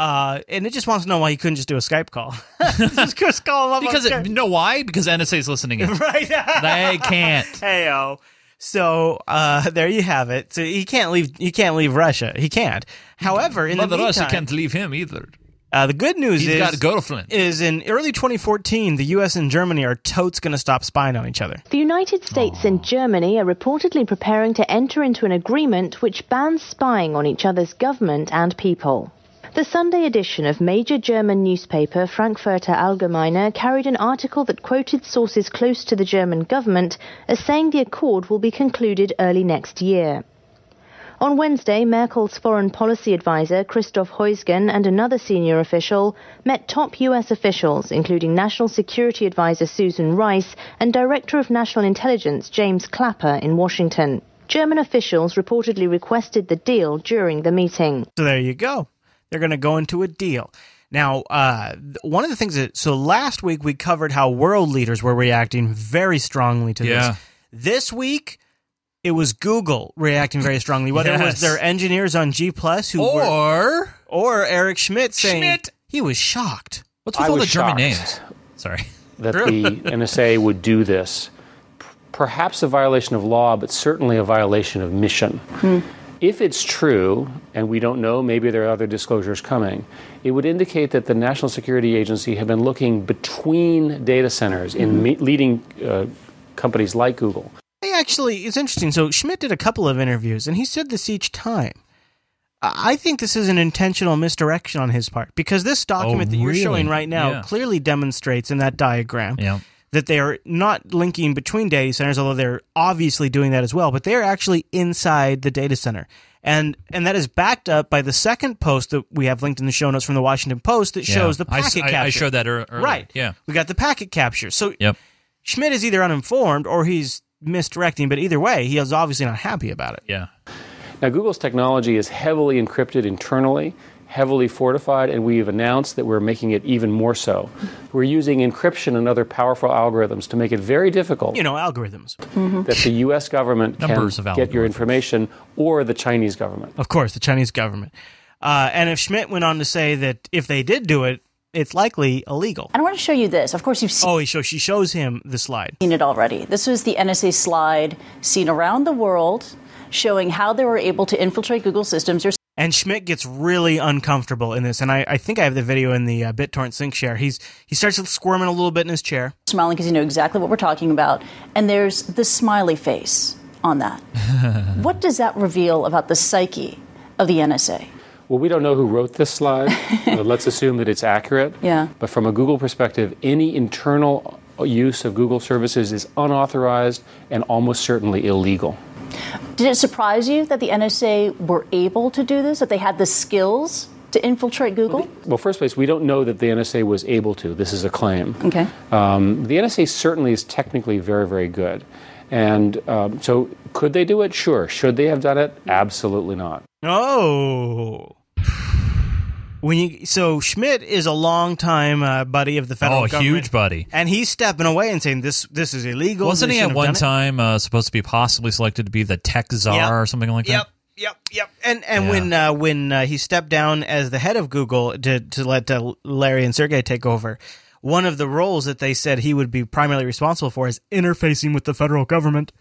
Uh, and it just wants to know why he couldn't just do a Skype call. just, just call him up. Because on it, Skype. you know why? Because NSA is listening in. right. they can't. Heyo. So uh, there you have it. So he can't leave. He can't leave Russia. He can't. However, in Mother the Russia meantime, can't leave him either. Uh, the good news He's is got a girlfriend. Is in early 2014, the U.S. and Germany are totes going to stop spying on each other. The United States and Germany are reportedly preparing to enter into an agreement which bans spying on each other's government and people. The Sunday edition of major German newspaper Frankfurter Allgemeine carried an article that quoted sources close to the German government as saying the accord will be concluded early next year. On Wednesday, Merkel's foreign policy advisor Christoph Heusgen and another senior official met top U.S. officials, including National Security Advisor Susan Rice and Director of National Intelligence James Clapper in Washington. German officials reportedly requested the deal during the meeting. So there you go. They're going to go into a deal. Now, uh, one of the things that so last week we covered how world leaders were reacting very strongly to Yeah. this. This week it was Google reacting very strongly, whether it was their engineers on G Plus who Or- were, or Eric Schmidt saying Schmidt. he was shocked. What's I with all the was German names? Sorry. that the NSA would do this. P- Perhaps a violation of law, but certainly a violation of mission. If it's true, and we don't know, maybe there are other disclosures coming, it would indicate that the National Security Agency have been looking between data centers in me- leading uh, companies like Google. Hey, actually, it's interesting. So Schmidt did a couple of interviews, and he said this each time. I I think this is an intentional misdirection on his part because this document that you're Oh, really? showing right now Yeah. clearly demonstrates in that diagram Yeah. That they are not linking between data centers, although they're obviously doing that as well. But they are actually inside the data center, and and that is backed up by the second post that we have linked in the show notes from the Washington Post that Yeah. shows the packet I- I capture. showed that earlier. Right. Yeah. We got the packet capture. So Yep. Schmidt is either uninformed or he's misdirecting, but either way, he is obviously not happy about it. Yeah. Now, Google's technology is heavily encrypted internally, heavily fortified, and we've announced that we're making it even more so. We're using encryption and other powerful algorithms to make it very difficult You know, algorithms. that the U.S. government can Numbers of get your information or the Chinese government. Of course, the Chinese government. Uh, and if Schmidt went on to say that if they did do it, it's likely illegal. And I want to show you this. Of course, you've seen Oh, he shows, she shows him the slide. Seen it already. This was the NSA slide seen around the world showing how they were able to infiltrate Google systems. There's And Schmidt gets really uncomfortable in this, and I, I think I have the video in the uh, BitTorrent sync share. He's he starts squirming a little bit in his chair. smiling because you know exactly what we're talking about. And there's the smiley face on that. what does that reveal about the psyche of the NSA? Well, we don't know who wrote this slide. but let's assume that it's accurate. Yeah. But from a Google perspective, any internal use of Google services is unauthorized and almost certainly illegal. Did it surprise you that the NSA were able to do this, that they had the skills to infiltrate Google? Well, first place, we don't know that the NSA was able to. This is a claim. Okay. Um, the NSA certainly is technically very, very good. And um, so, could they do it? Sure. Should they have done it? Absolutely not. Oh. When you so Schmidt is a longtime uh, buddy of the federal government. Oh, a government, huge buddy. and he's stepping away and saying this this is illegal. Wasn't he at one time uh, supposed to be possibly selected to be the tech czar Yep. or something like that? yep, yep. Yep. And and when uh, when uh, he stepped down as the head of Google to to let uh, Larry and Sergey take over, one of the roles that they said he would be primarily responsible for is interfacing with the federal government.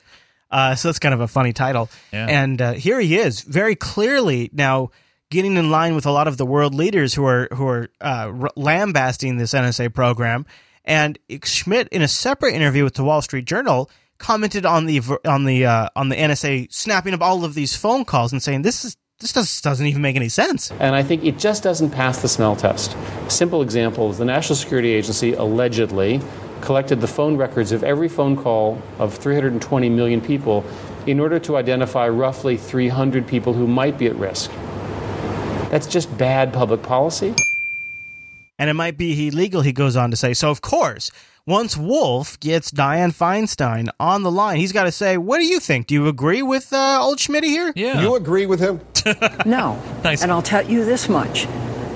Uh, so that's kind of a funny title. Yeah. And uh, here he is, very clearly now getting in line with a lot of the world leaders who are who are uh, lambasting this NSA program. And Schmidt, in a separate interview with the Wall Street Journal, commented on the on the uh, on the NSA snapping up all of these phone calls and saying this is this does, doesn't even make any sense. And I think it just doesn't pass the smell test. Simple example is the National Security Agency allegedly collected the phone records of every phone call of 320 million people in order to identify roughly 300 people who might be at risk. That's just bad public policy. And it might be illegal, he goes on to say. So, of course, once Wolf gets Dianne Feinstein on the line, he's got to say, What do you think? Do you agree with uh, old Schmidt here? Yeah. You agree with him? no. Nice. And I'll tell you this much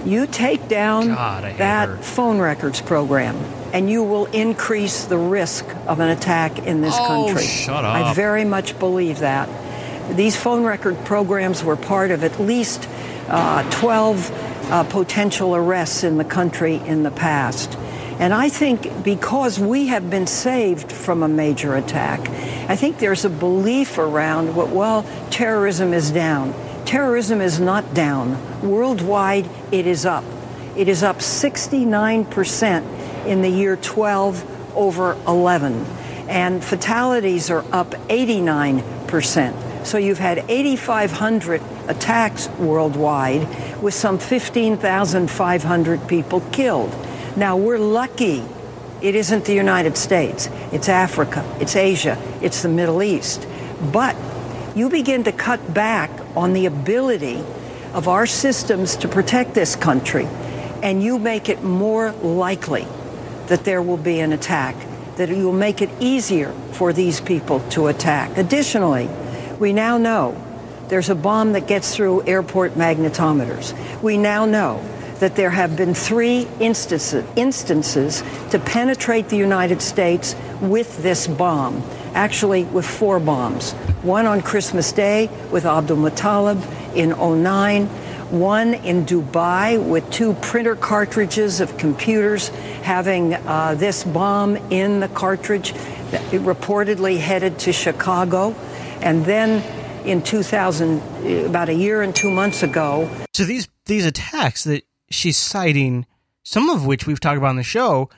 you take down God, that her. phone records program, and you will increase the risk of an attack in this Oh, country. shut I very much believe that. These phone record programs were part of at least uh, 12 uh, potential arrests in the country in the past. And I think because we have been saved from a major attack, I think there's a belief around what, well, terrorism is down. Terrorism is not down. Worldwide, it is up. It is up 69% in the year 12 over 11. And fatalities are up 89%. So you've had 8,500 attacks worldwide with some 15,500 people killed. Now, we're lucky it isn't the United States, it's Africa, it's Asia, it's the Middle East. But you begin to cut back on the ability of our systems to protect this country, and you make it more likely that there will be an attack, that you will make it easier for these people to attack. Additionally, we now know there's a bomb that gets through airport magnetometers. We now know that there have been three instances, instances to penetrate the United States with this bomb, actually with four bombs. One on Christmas Day with Abdul Muttalib in 09, one in Dubai with two printer cartridges of computers having uh, this bomb in the cartridge, reportedly headed to Chicago. And then in 2000, about a year and two months ago, So these these attacks that she's citing, some of which we've talked about on the show,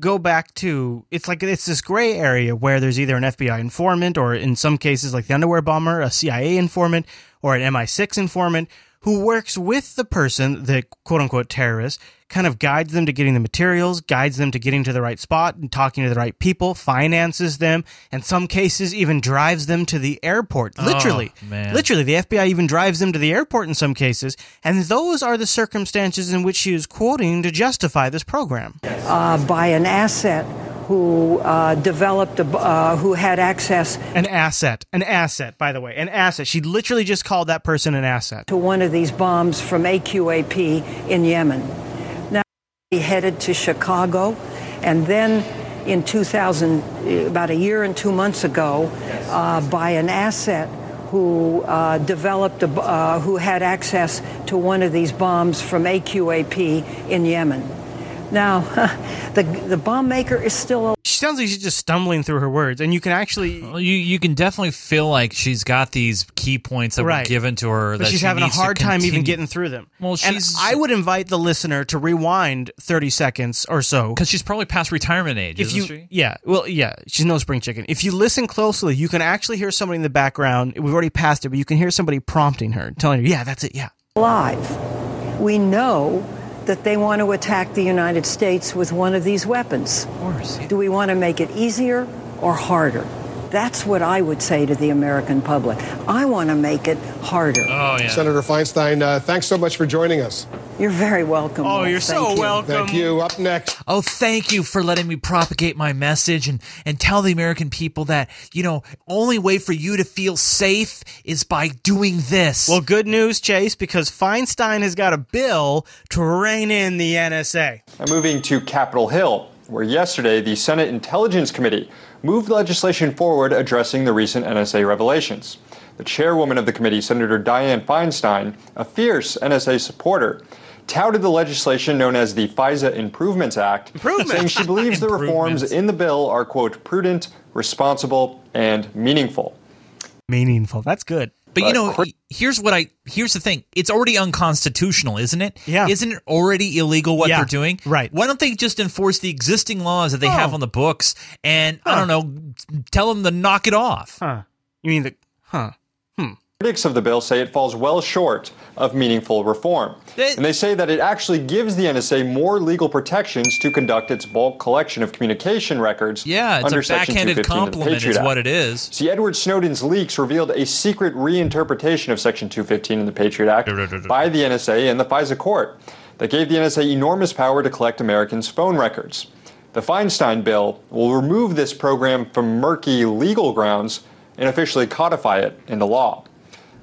go back to it's like it's this gray area where there's either an FBI informant or in some cases like the underwear bomber, a CIA informant or an MI6 informant who works with the person, the quote unquote terrorist, kind of guides them to getting the materials, guides them to getting to the right spot and talking to the right people, finances them, in some cases even drives them to the airport. Oh, Literally. man. Literally, the FBI even drives them to the airport in some cases, and those are the circumstances in which she is quoting to justify this program. uh, by an asset who uh, developed, a, uh, who had access An asset, an asset, by the way, an asset. She literally just called that person an asset. to one of these bombs from AQAP in Yemen. Now he headed to Chicago, and then in 2000, about a year and two months ago, uh, by an asset who uh, developed, a, uh, who had access to one of these bombs from AQAP in Yemen. Now, the the bomb maker is still. She sounds like she's just stumbling through her words, and you can actually. Well, you you can definitely feel like she's got these key points that Right. were given to her. But that she's she having a needs to hard time even getting through them. Well, and she's I would invite the listener to rewind 30 seconds or so. because she's probably past retirement age, if isn't you, she? Yeah, well, yeah, she's no spring chicken. If you listen closely, you can actually hear somebody in the background. We've already passed it, but you can hear somebody prompting her, telling her, yeah, that's it, yeah. alive. We know that they want to attack the United States with one of these weapons. Of course. Do we want to make it easier or harder? That's what I would say to the American public. I want to make it harder. Oh, yeah. Senator Feinstein, uh, thanks so much for joining us. You're very welcome. Oh, Wolf. you're Thank so you. welcome. Thank you. Up next. Oh, thank you for letting me propagate my message and, and tell the American people that, you know, only way for you to feel safe is by doing this. Well, good news, Chase, because Feinstein has got a bill to rein in the NSA. I'm moving to Capitol Hill, where yesterday the Senate Intelligence Committee moved legislation forward addressing the recent NSA revelations. The chairwoman of the committee, Senator Dianne Feinstein, a fierce NSA supporter, touted the legislation known as the FISA Improvements Act, saying she believes the reforms in the bill are, quote, prudent, responsible, and meaningful. Meaningful. That's good. But you know, here's what I here's the thing. It's already unconstitutional, isn't it? Yeah. Isn't it already illegal what Yeah, they're doing? right. Why don't they just enforce the existing laws that they oh. have Oh. on the books and I don't know, tell them to knock it off? Huh. You mean the. Huh. Critics of the bill say it falls well short of meaningful reform. and they say that it actually gives the NSA more legal protections to conduct its bulk collection of communication records Yeah, it's under a Section backhanded 215 of the compliment is what it is. See, Edward Snowden's leaks revealed a secret reinterpretation of Section 215 in the Patriot Act by the NSA and the FISA court that gave the NSA enormous power to collect Americans' phone records. The Feinstein bill will remove this program from murky legal grounds and officially codify it into law.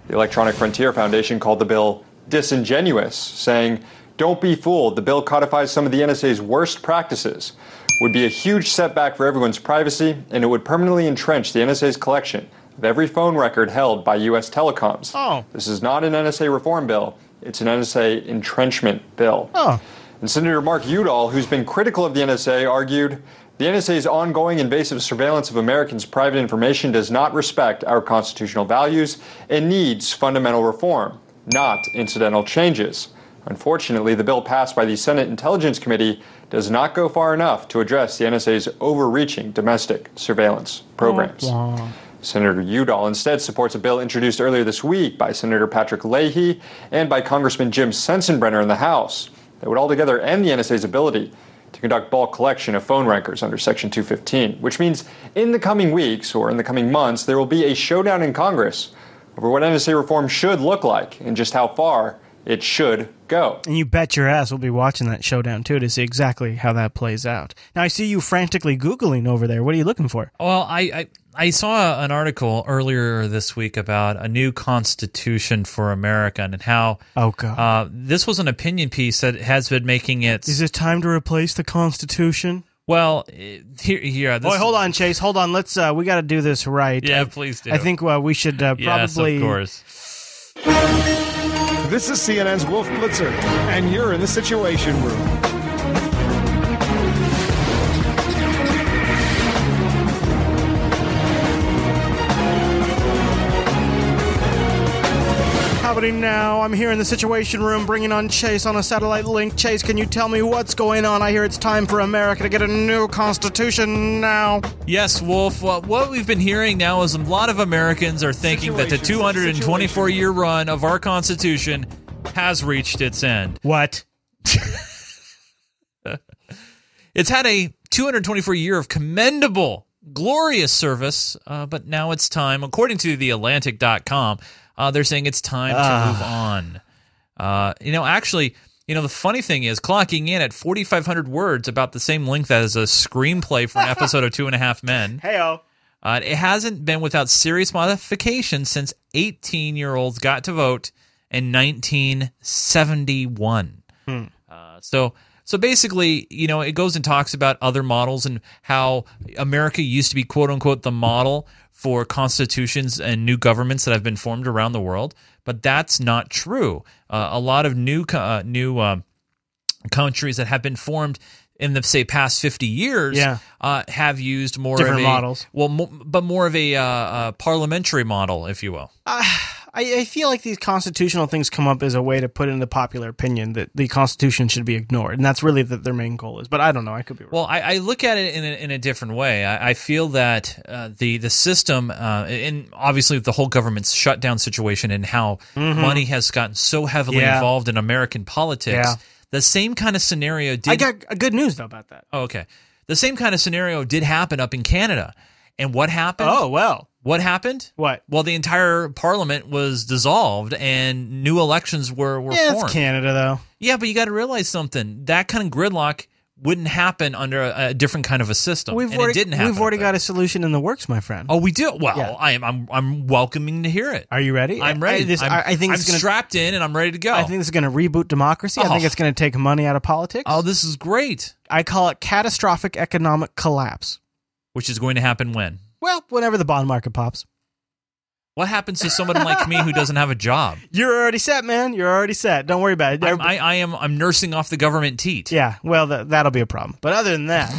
The Electronic Frontier Foundation called the bill disingenuous, saying, Don't be fooled, the bill codifies some of the NSA's worst practices, would be a huge setback for everyone's privacy, and it would permanently entrench the NSA's collection of every phone record held by U.S. telecoms. Oh. This is not an NSA reform bill, it's an NSA entrenchment bill. Oh. And Senator Mark Udall, who's been critical of the NSA, argued the NSA's ongoing invasive surveillance of Americans' private information does not respect our constitutional values and needs fundamental reform, not incidental changes. Unfortunately, the bill passed by the Senate Intelligence Committee does not go far enough to address the NSA's overreaching domestic surveillance programs. Oh, Senator Udall instead supports a bill introduced earlier this week by Senator Patrick Leahy and by Congressman Jim Sensenbrenner in the House that would altogether end the NSA's ability to conduct bulk collection of phone records under Section 215, which means in the coming weeks or in the coming months, there will be a showdown in Congress over what NSA reform should look like and just how far it should go. And you bet your ass we'll be watching that showdown too to see exactly how that plays out. Now I see you frantically googling over there. What are you looking for? Well, I, I I saw an article earlier this week about a new constitution for America and how oh god uh, this was an opinion piece that has been making its. Is it time to replace the Constitution? Well, eh, here, here. This Boy, hold on, Chase. Hold on. Let's. uh We got to do this right. Yeah, I- please do. I think uh, we should uh, Yes, probably. of course. This is CNN's Wolf Blitzer, and you're in the Situation Room. Happening now. I'm here in the Situation Room, bringing on Chase on a satellite link. Chase, can you tell me what's going on? I hear it's time for America to get a new Constitution now. Yes, Wolf. Well, what we've been hearing now is a lot of Americans are thinking that the 224 year run of our Constitution has reached its end. What? It's had a 224 year of commendable, glorious service, uh, but now it's time, according to the Atlantic.com, uh, they're saying it's time Ah. to move on. Uh, you know, actually, you know, the funny thing is, clocking in at 4,500 words, about the same length as a screenplay for an episode of Two and a Half Men. Heyo. Uh, it hasn't been without serious modification since 18 year olds got to vote in 1971. Hmm. Uh, so, so basically, you know, it goes and talks about other models and how America used to be quote unquote the model for constitutions and new governments that have been formed around the world, but that's not true. Uh, a lot of new uh, new um, countries that have been formed in the say past 50 years Yeah. uh, have used more Different of a models. well mo- but more of a uh, uh, parliamentary model if you will I, I feel like these constitutional things come up as a way to put in the popular opinion that the Constitution should be ignored, and that's really that their main goal is. But I don't know. I could be wrong. Well, I, I look at it in a, in a different way. I, I feel that uh, the the system, uh, and obviously the whole government shutdown situation, and how Mhm. money has gotten so heavily Yeah. involved in American politics. Yeah. The same kind of scenario did. I got good news though about that. Oh, okay. The same kind of scenario did happen up in Canada. And what happened? Oh, well. What happened? What? Well, the entire parliament was dissolved and new elections were, were Yeah, formed. Canada though. Yeah, but you got to realize something. That kind of gridlock wouldn't happen under a, a different kind of a system. We've and already it didn't happen. we've already got a solution in the works, my friend. Oh, we do. Well, Yeah. I am. I'm. I'm welcoming to hear it. Are you ready? I'm ready. I, this, I'm, I, think I'm it's gonna, strapped in and I'm ready to go. I think this is going to reboot democracy. I think Oh. it's going to take money out of politics. oh, this is great. I call it catastrophic economic collapse. Which is going to happen when? Well, whenever the bond market pops. What happens to someone like me who doesn't have a job? You're already set, man. You're already set. Don't worry about it. I'm, I, I am. I'm nursing off the government teat. Yeah, well, th- that'll be a problem. But other than that,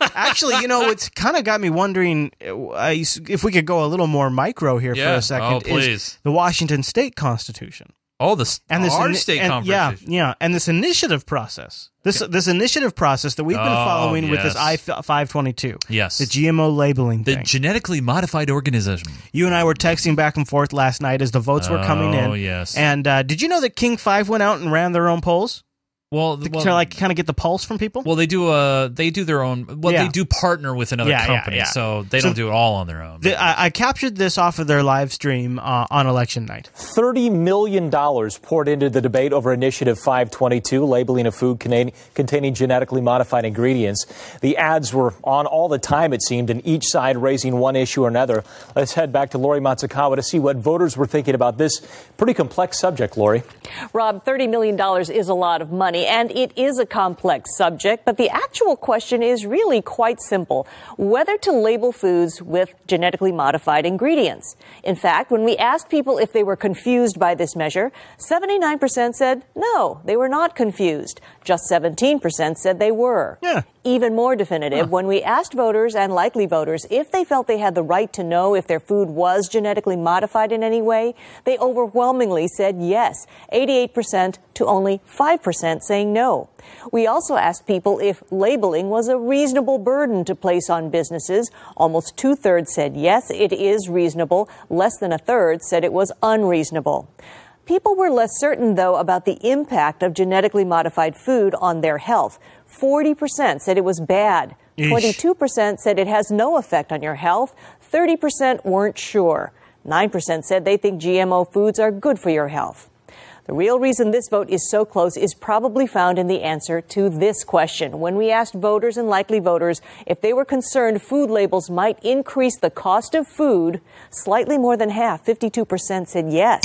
actually, you know, it's kind of got me wondering uh, if we could go a little more micro here for a second. Oh, is please. the Washington State Constitution. Oh, the and this our ini- state and-. Yeah, yeah, and this initiative process, this this initiative process that we've been Oh, following with this I five twenty two. Yes. the GMO labeling The thing. genetically modified organism. You and I were texting back and forth last night as the votes were coming in. Oh, yes. And uh, did you know that King Five went out and ran their own polls? Well, to, well- to like kind of get the pulse from people. Well, they do. Uh, they do their own. Well, Yeah. they do partner with another Yeah, yeah, company, yeah. so they So- don't do it all on their own. The, I, I captured this off of their live stream uh, on election night. $30 million poured into the debate over Initiative 522, labeling of food containing, containing genetically modified ingredients. The ads were on all the time, it seemed, and each side raising one issue or another. Let's head back to Lori Matsukawa to see what voters were thinking about this pretty complex subject, Lori. Rob, $30 million is a lot of money, and it is a complex subject, but the actual question is really quite simple whether to label foods with genetically modified ingredients. In fact, when we asked people if they were confused by this measure, 79% said no, they were not confused. Just 17% said they were. Yeah. Even more definitive, when we asked voters and likely voters if they felt they had the right to know if their food was genetically modified in any way, they overwhelmingly said yes, 88% to only 5% saying no. We also asked people if labeling was a reasonable burden to place on businesses. Almost two thirds said yes, it is reasonable. Less than a third said it was unreasonable. People were less certain, though, about the impact of genetically modified food on their health. 40% said it was bad. Eesh. 22% said it has no effect on your health. 30% weren't sure. 9% said they think GMO foods are good for your health. The real reason this vote is so close is probably found in the answer to this question. When we asked voters and likely voters if they were concerned food labels might increase the cost of food, slightly more than half, 52%, said yes.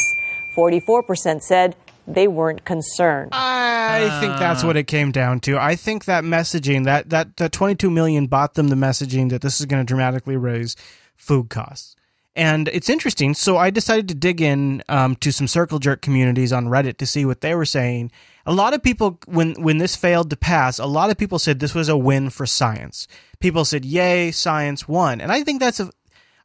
44% said they weren't concerned. I think that's what it came down to. I think that messaging, that that that 22 million bought them the messaging that this is going to dramatically raise food costs. And it's interesting. So I decided to dig in um, to some circle jerk communities on Reddit to see what they were saying. A lot of people, when when this failed to pass, a lot of people said this was a win for science. People said, "Yay, science won!" And I think that's a,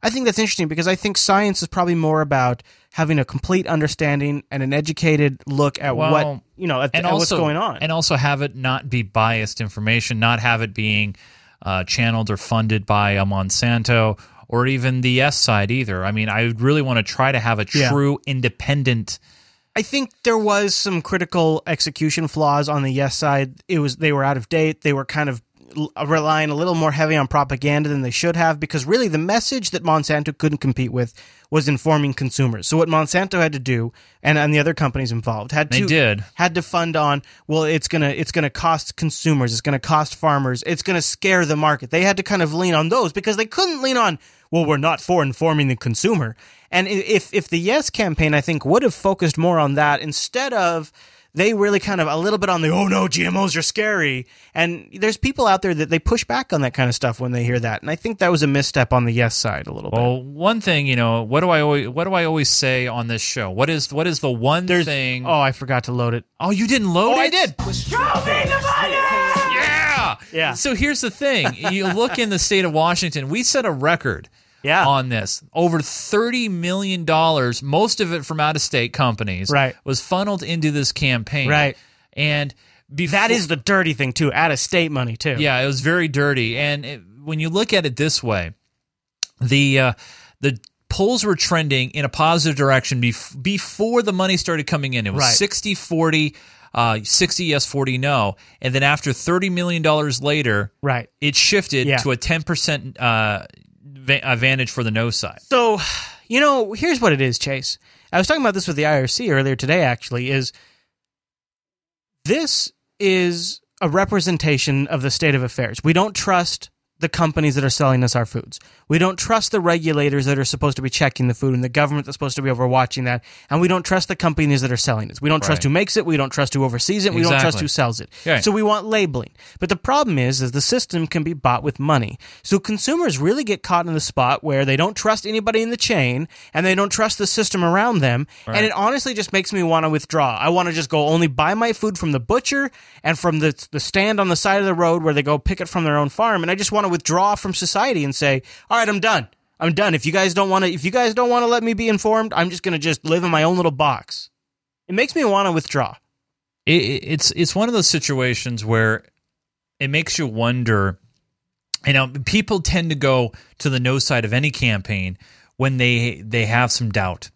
I think that's interesting because I think science is probably more about having a complete understanding and an educated look at what you know at, and at what's going on. and also have it not be biased information, not have it being uh, channeled or funded by a Monsanto or even the yes side either. I mean, I would really want to try to have a Yeah. true independent. I think there was some critical execution flaws on the yes side. It was they were out of date. They were kind of Uh, relying a little more heavy on propaganda than they should have because really the message that Monsanto couldn't compete with was informing consumers. So what Monsanto had to do and, and the other companies involved had They to did. had to fund on well it's going to it's going to cost consumers, it's going to cost farmers, it's going to scare the market. They had to kind of lean on those because they couldn't lean on well we're not for informing the consumer. And if if the yes campaign I think would have focused more on that instead of they really kind of a little bit on the oh no GMOs are scary and there's people out there that they push back on that kind of stuff when they hear that and I think that was a misstep on the yes side a little bit. Well, one thing you know, what do I always what do I always say on this show? What is what is the one thing? Oh, I forgot to load it. Oh, you didn't load Oh, it? I did. Yeah. Yeah. So here's the thing. You look in the state of Washington, we set a record yeah. on this. Over $30 million, most of it from out of state companies, Right. was funneled into this campaign. Right. And before, that is the dirty thing too, out of state money too. yeah, it was very dirty. And it, when you look at it this way, the uh, the polls were trending in a positive direction bef- before the money started coming in. It was Right. 60 40, uh, 60 yes, 40 no. And then after $30 million later, Right. it shifted Yeah. to a 10% uh, advantage for the no side. So, you know, here's what it is, Chase. I was talking about this with the IRC earlier today, actually, is this is a representation of the state of affairs. We don't trust the companies that are selling us our foods. We don't trust the regulators that are supposed to be checking the food and the government that's supposed to be overwatching that. And we don't trust the companies that are selling it. We don't trust Right. who makes it. We don't trust who oversees it. We don't trust who sells it. Right. So we want labeling. But the problem is, is the system can be bought with money. So consumers really get caught in the spot where they don't trust anybody in the chain and they don't trust the system around them. Right. And it honestly just makes me want to withdraw. I want to just go only buy my food from the butcher and from the the stand on the side of the road where they go pick it from their own farm. And I just want to withdraw from society and say, all right, I'm done. I'm done. If you guys don't want to, if you guys don't want to let me be informed, I'm just going to just live in my own little box. It makes me want to withdraw. It, it's it's one of those situations where it makes you wonder. You know, people tend to go to the no side of any campaign when they they have some doubt.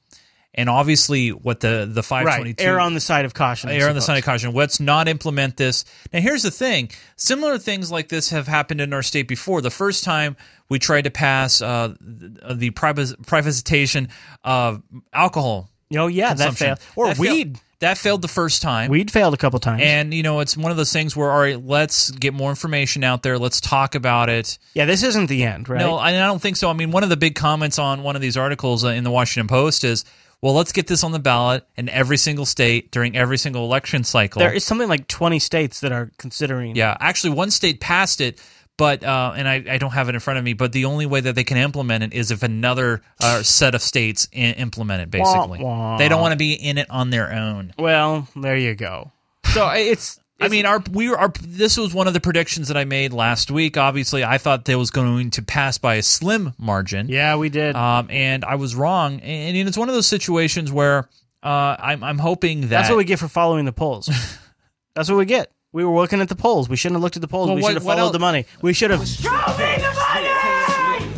And obviously, what the the five twenty two err on the side of caution. Err on the side of caution. Let's not implement this. Now, here's the thing: similar things like this have happened in our state before. The first time we tried to pass uh, the, the priva- privatization of alcohol. Oh yeah, that failed. Or That failed- weed. that failed the first time. Weed failed a couple times. And you know, it's one of those things where all right, let's get more information out there. Let's talk about it. yeah, this isn't the end, right? No, I I don't think so. I mean, one of the big comments on one of these articles uh, in the Washington Post is, "Well, let's get this on the ballot in every single state during every single election cycle." there is something like 20 states that are considering. Yeah, actually, one state passed it, but uh, and I, I don't have it in front of me. But the only way that they can implement it is if another uh, set of states I- implement it. Basically, Wah, wah. they don't want to be in it on their own. Well, there you go. So it's. I mean, our we were our this was one of the predictions that I made last week. Obviously, I thought that was going to pass by a slim margin. Yeah, we did. Um, and I was wrong. And, and it's one of those situations where uh, I'm I'm hoping that That's what we get for following the polls. That's what we get. We were looking at the polls. We shouldn't have looked at the polls. Well, we what- should have followed the money. We should have.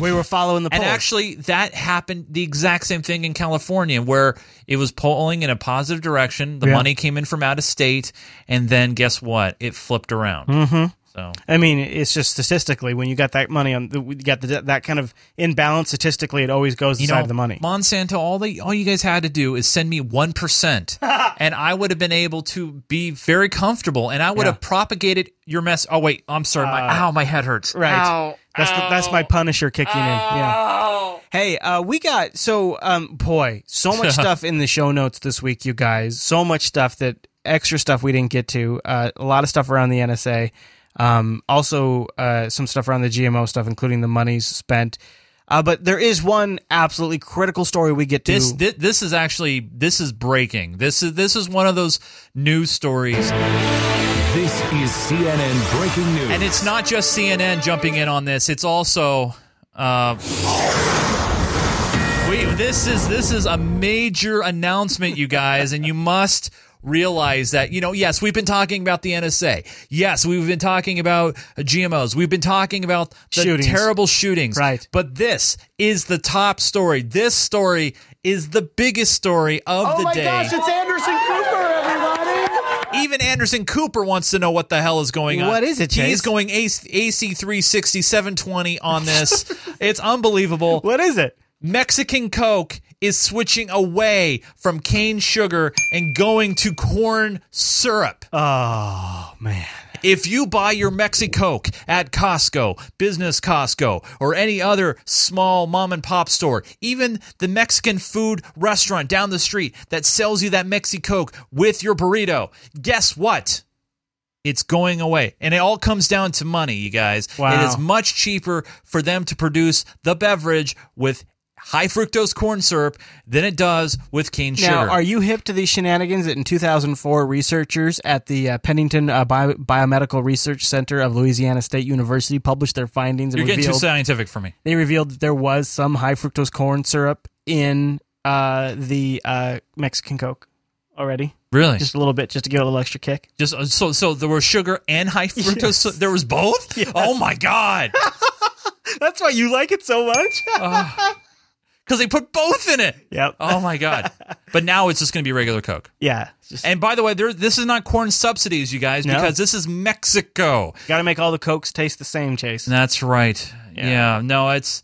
We were following the polls. And actually, that happened the exact same thing in California, where it was polling in a positive direction. The Yeah. money came in from out of state, and then guess what? It flipped around. hmm So I mean, it's just statistically when you got that money on, the, you got the, that kind of imbalance. Statistically, it always goes the you side know, of the money. Monsanto, all they all you guys had to do is send me one percent, and I would have been able to be very comfortable, and I would Yeah. have propagated your mess. Oh wait, I'm sorry, my Uh, ow, my head hurts. Right. That's the, that's my Punisher kicking in. Yeah. Hey, uh, we got so um, boy, so much stuff in the show notes this week, you guys. So much stuff that extra stuff we didn't get to. Uh, a lot of stuff around the NSA. Um, also, uh, some stuff around the GMO stuff, including the monies spent. Uh, but there is one absolutely critical story we get to. This, this this is actually this is breaking. This is this is one of those news stories. This is CNN breaking news. And it's not just CNN jumping in on this. It's also uh, we, this is this is a major announcement, you guys, and you must realize that you know yes we've been talking about the NSA yes we've been talking about GMOs we've been talking about the Shootings. terrible shootings Right. but this is the top story this story is the biggest story of Oh the my gosh, it's Anderson Cooper, everybody! Even Anderson Cooper wants to know what the hell is going on. What is it, He's going AC, AC 360, 720 on this. it's unbelievable. What is it? Mexican Coke is switching away from cane sugar and going to corn syrup. Oh man. If you buy your Mexi Coke at Costco, Business Costco, or any other small mom and pop store, even the Mexican food restaurant down the street that sells you that Mexi Coke with your burrito, guess what? It's going away. And it all comes down to money, you guys. Wow. It is much cheaper for them to produce the beverage with high fructose corn syrup than it does with cane sugar. Now, are you hip to these shenanigans that in 2004 researchers at the uh, Pennington uh, Bio- Biomedical Research Center of Louisiana State University published their findings and You're getting too revealed, scientific for me. they revealed that there was some high fructose corn syrup in uh, the uh, Mexican Coke already. Really? Just a little bit, just to get a little extra kick. Just uh, so so there was sugar and high fructose. So there was both. Oh my god! That's why you like it so much. Because they put both in it. Yep. Oh my god! But now it's just going to be regular Coke. yeah. Just And by the way, there this is not corn subsidies, you guys, No. because this is Mexico. got to make all the Cokes taste the same, Chase. That's right. Yeah. No, it's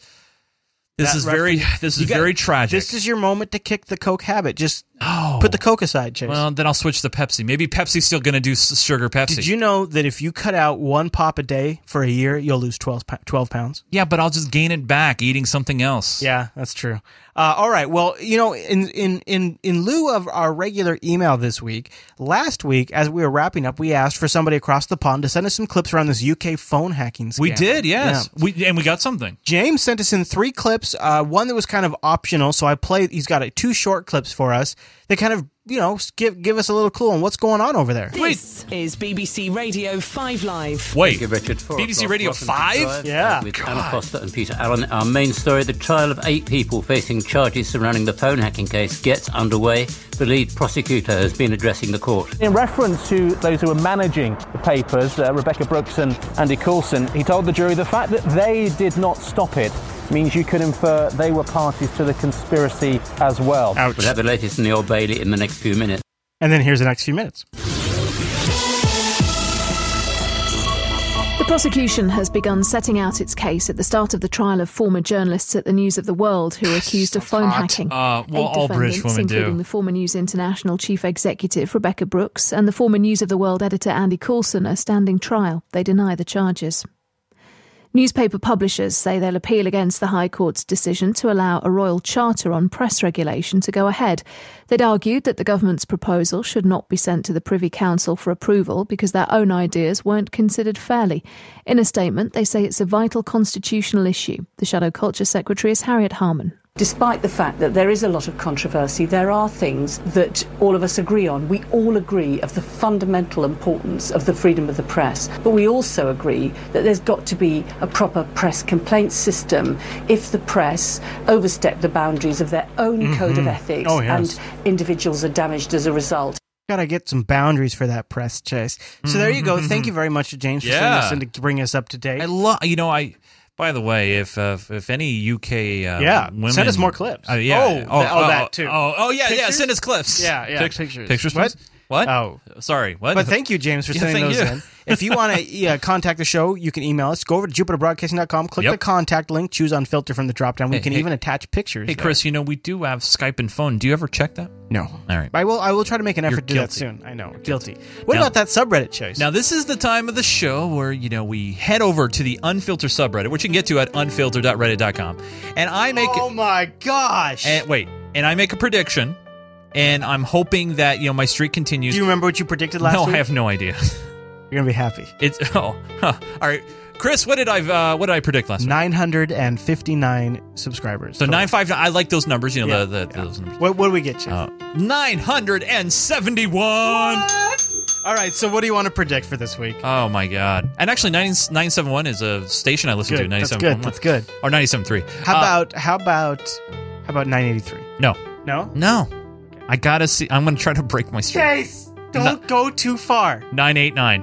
this That is very this is got- very tragic. This is your moment to kick the Coke habit. Just oh. put the Coke aside, Chase. well, then I'll switch to Pepsi. Maybe Pepsi's still going to do s- sugar Pepsi. Did you know that if you cut out one pop a day for a year, you'll lose 12, pa- 12 pounds? Yeah, but I'll just gain it back eating something else. Yeah, that's true. Uh, all right. Well, you know, in, in in in lieu of our regular email this week, last week as we were wrapping up, we asked for somebody across the pond to send us some clips around this UK phone hacking scam. We did, yes. Yeah. We and we got something. James sent us in three clips. Uh, one that was kind of optional, so I played. He's got uh, two short clips for us, they kind of you know give give us a little clue on what's going on over there. This is BBC Radio 5 Live. Wait, Thank you, Richard. Four BBC o'clock, Radio 5? Yeah. With God. Anna Foster and Peter Allen. Our main story the trial of eight people facing charges surrounding the phone hacking case gets underway. The lead prosecutor has been addressing the court. In reference to those who were managing the papers, uh, Rebekah Brooks and Andy Coulson, he told the jury the fact that they did not stop it means you could infer they were parties to the conspiracy as well. Ouch. We'll have the latest in the Old Bailey in the next few minutes. And then here's the next few minutes. The prosecution has begun setting out its case at the start of the trial of former journalists at the News of the World who are accused of phone hacking. Uh, well, Eight all British defendants, women do. including the former News International chief executive Rebekah Brooks and the former News of the World editor Andy Coulson, are standing trial. They deny the charges. Newspaper publishers say they'll appeal against the High Court's decision to allow a royal charter on press regulation to go ahead. They'd argued that the government's proposal should not be sent to the Privy Council for approval because their own ideas weren't considered fairly. In a statement, they say it's a vital constitutional issue. The Shadow Culture Secretary is Harriet Harman. Despite the fact that there is a lot of controversy, there are things that all of us agree on. We all agree of the fundamental importance of the freedom of the press, but we also agree that there's got to be a proper press complaint system if the press overstep the boundaries of their own code of Mhm. ethics Oh, yes. and individuals are damaged as a result. Gotta get some boundaries for that press chase. So there you go. Thank you very much to James for sending us in to bring us up to date. I love. You know, I. By the way, if uh, if any UK uh, Yeah, women send us more clips. Uh, yeah. Oh, that- oh, that too. Oh, oh yeah, yeah. Send us clips. Yeah, yeah, Pic- pictures. Pictures. What? What? Oh, sorry. What? But thank you, James, for Yeah, sending thank those you. in. If you want to yeah, contact the show, you can email us. Go over to jupiterbroadcasting.com, click Yep. the contact link, choose unfilter from the drop down. We Hey, can hey- even attach pictures. Hey, there. Chris. You know we do have Skype and phone. Do you ever check that? No. All right. I will. I will try to make an effort to do that soon. I know. Guilty. What Now- about that subreddit choice? Now, this is the time of the show where, you know, we head over to the Unfiltered subreddit, which you can get to at unfiltered.reddit.com. And I make. Oh my gosh. And, wait. And I make a prediction. And I'm hoping that, you know, my streak continues. Do you remember what you predicted last no, week? I have no idea. You're gonna be happy. It's oh, huh. all right, Chris. What did I uh, what did I predict last week? Nine hundred and fifty nine subscribers. So nine five. I like those numbers. You know Yeah, the, the those numbers. What, what do we get you? Uh, nine hundred and seventy one. All right. So what do you want to predict for this week? Oh my god! And actually, nine nine seven one is a station I listen Good, to. that's Ninety seven. good, that's good. Or ninety seven three. How about how about how about nine eighty three? no? No. No. I gotta see. I'm gonna try to break my streak. Chase, don't go too far. Nine eight nine.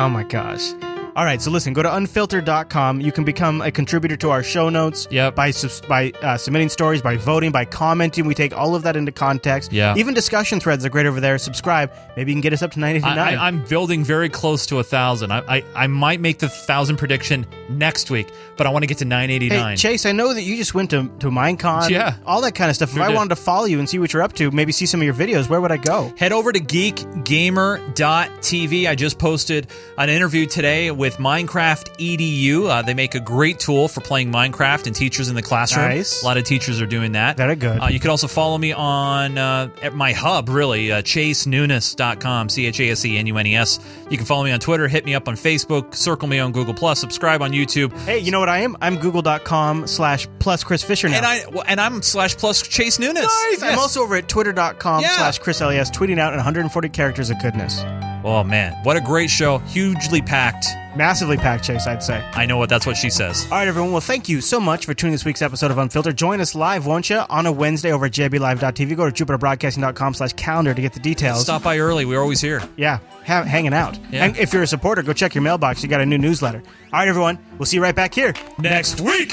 Oh my gosh. All right, so listen, go to unfiltered.com. You can become a contributor to our show notes Yep. by subs- by uh, submitting stories, by voting, by commenting. We take all of that into context. Yeah. Even discussion threads are great over there. Subscribe. Maybe you can get us up to I, 989. I, I'm building very close to a thousand. I, I I might make the thousand prediction next week, but I want to get to 989. Hey. Chase, I know that you just went to, to Minecon. Yeah. All that kind of stuff. Sure if I did. wanted to follow you and see what you're up to, maybe see some of your videos, where would I go? Head over to geekgamer.tv. I just posted an interview today with Minecraft EDU. Uh, they make a great tool for playing Minecraft and teachers in the classroom. Nice. A lot of teachers are doing that. Very good. Uh, you can also follow me on uh, at my hub, really, uh, chasenunes.com, C H A S E N U N E S. You can follow me on Twitter, hit me up on Facebook, circle me on Google, Plus, subscribe on YouTube. Hey, you know what I am? I'm google.com slash plus Chris Fisher now. And I well, and I'm slash plus Chase Nunes. Nice. I'm also over at twitter.com Yeah. slash Chris LAS, tweeting out in 140 characters of goodness. Oh man, what a great show! Hugely packed. Massively packed, Chase, I'd say. I know what that's what she says. All right, everyone. Well, thank you so much for tuning this week's episode of Unfiltered. Join us live, won't you, on a Wednesday over at jblive.tv. Go to jupiterbroadcasting.com slash calendar to get the details. Stop by early. We're always here. Yeah, ha- hanging out. Yeah. And if you're a supporter, go check your mailbox. You got a new newsletter. All right, everyone. We'll see you right back here next week.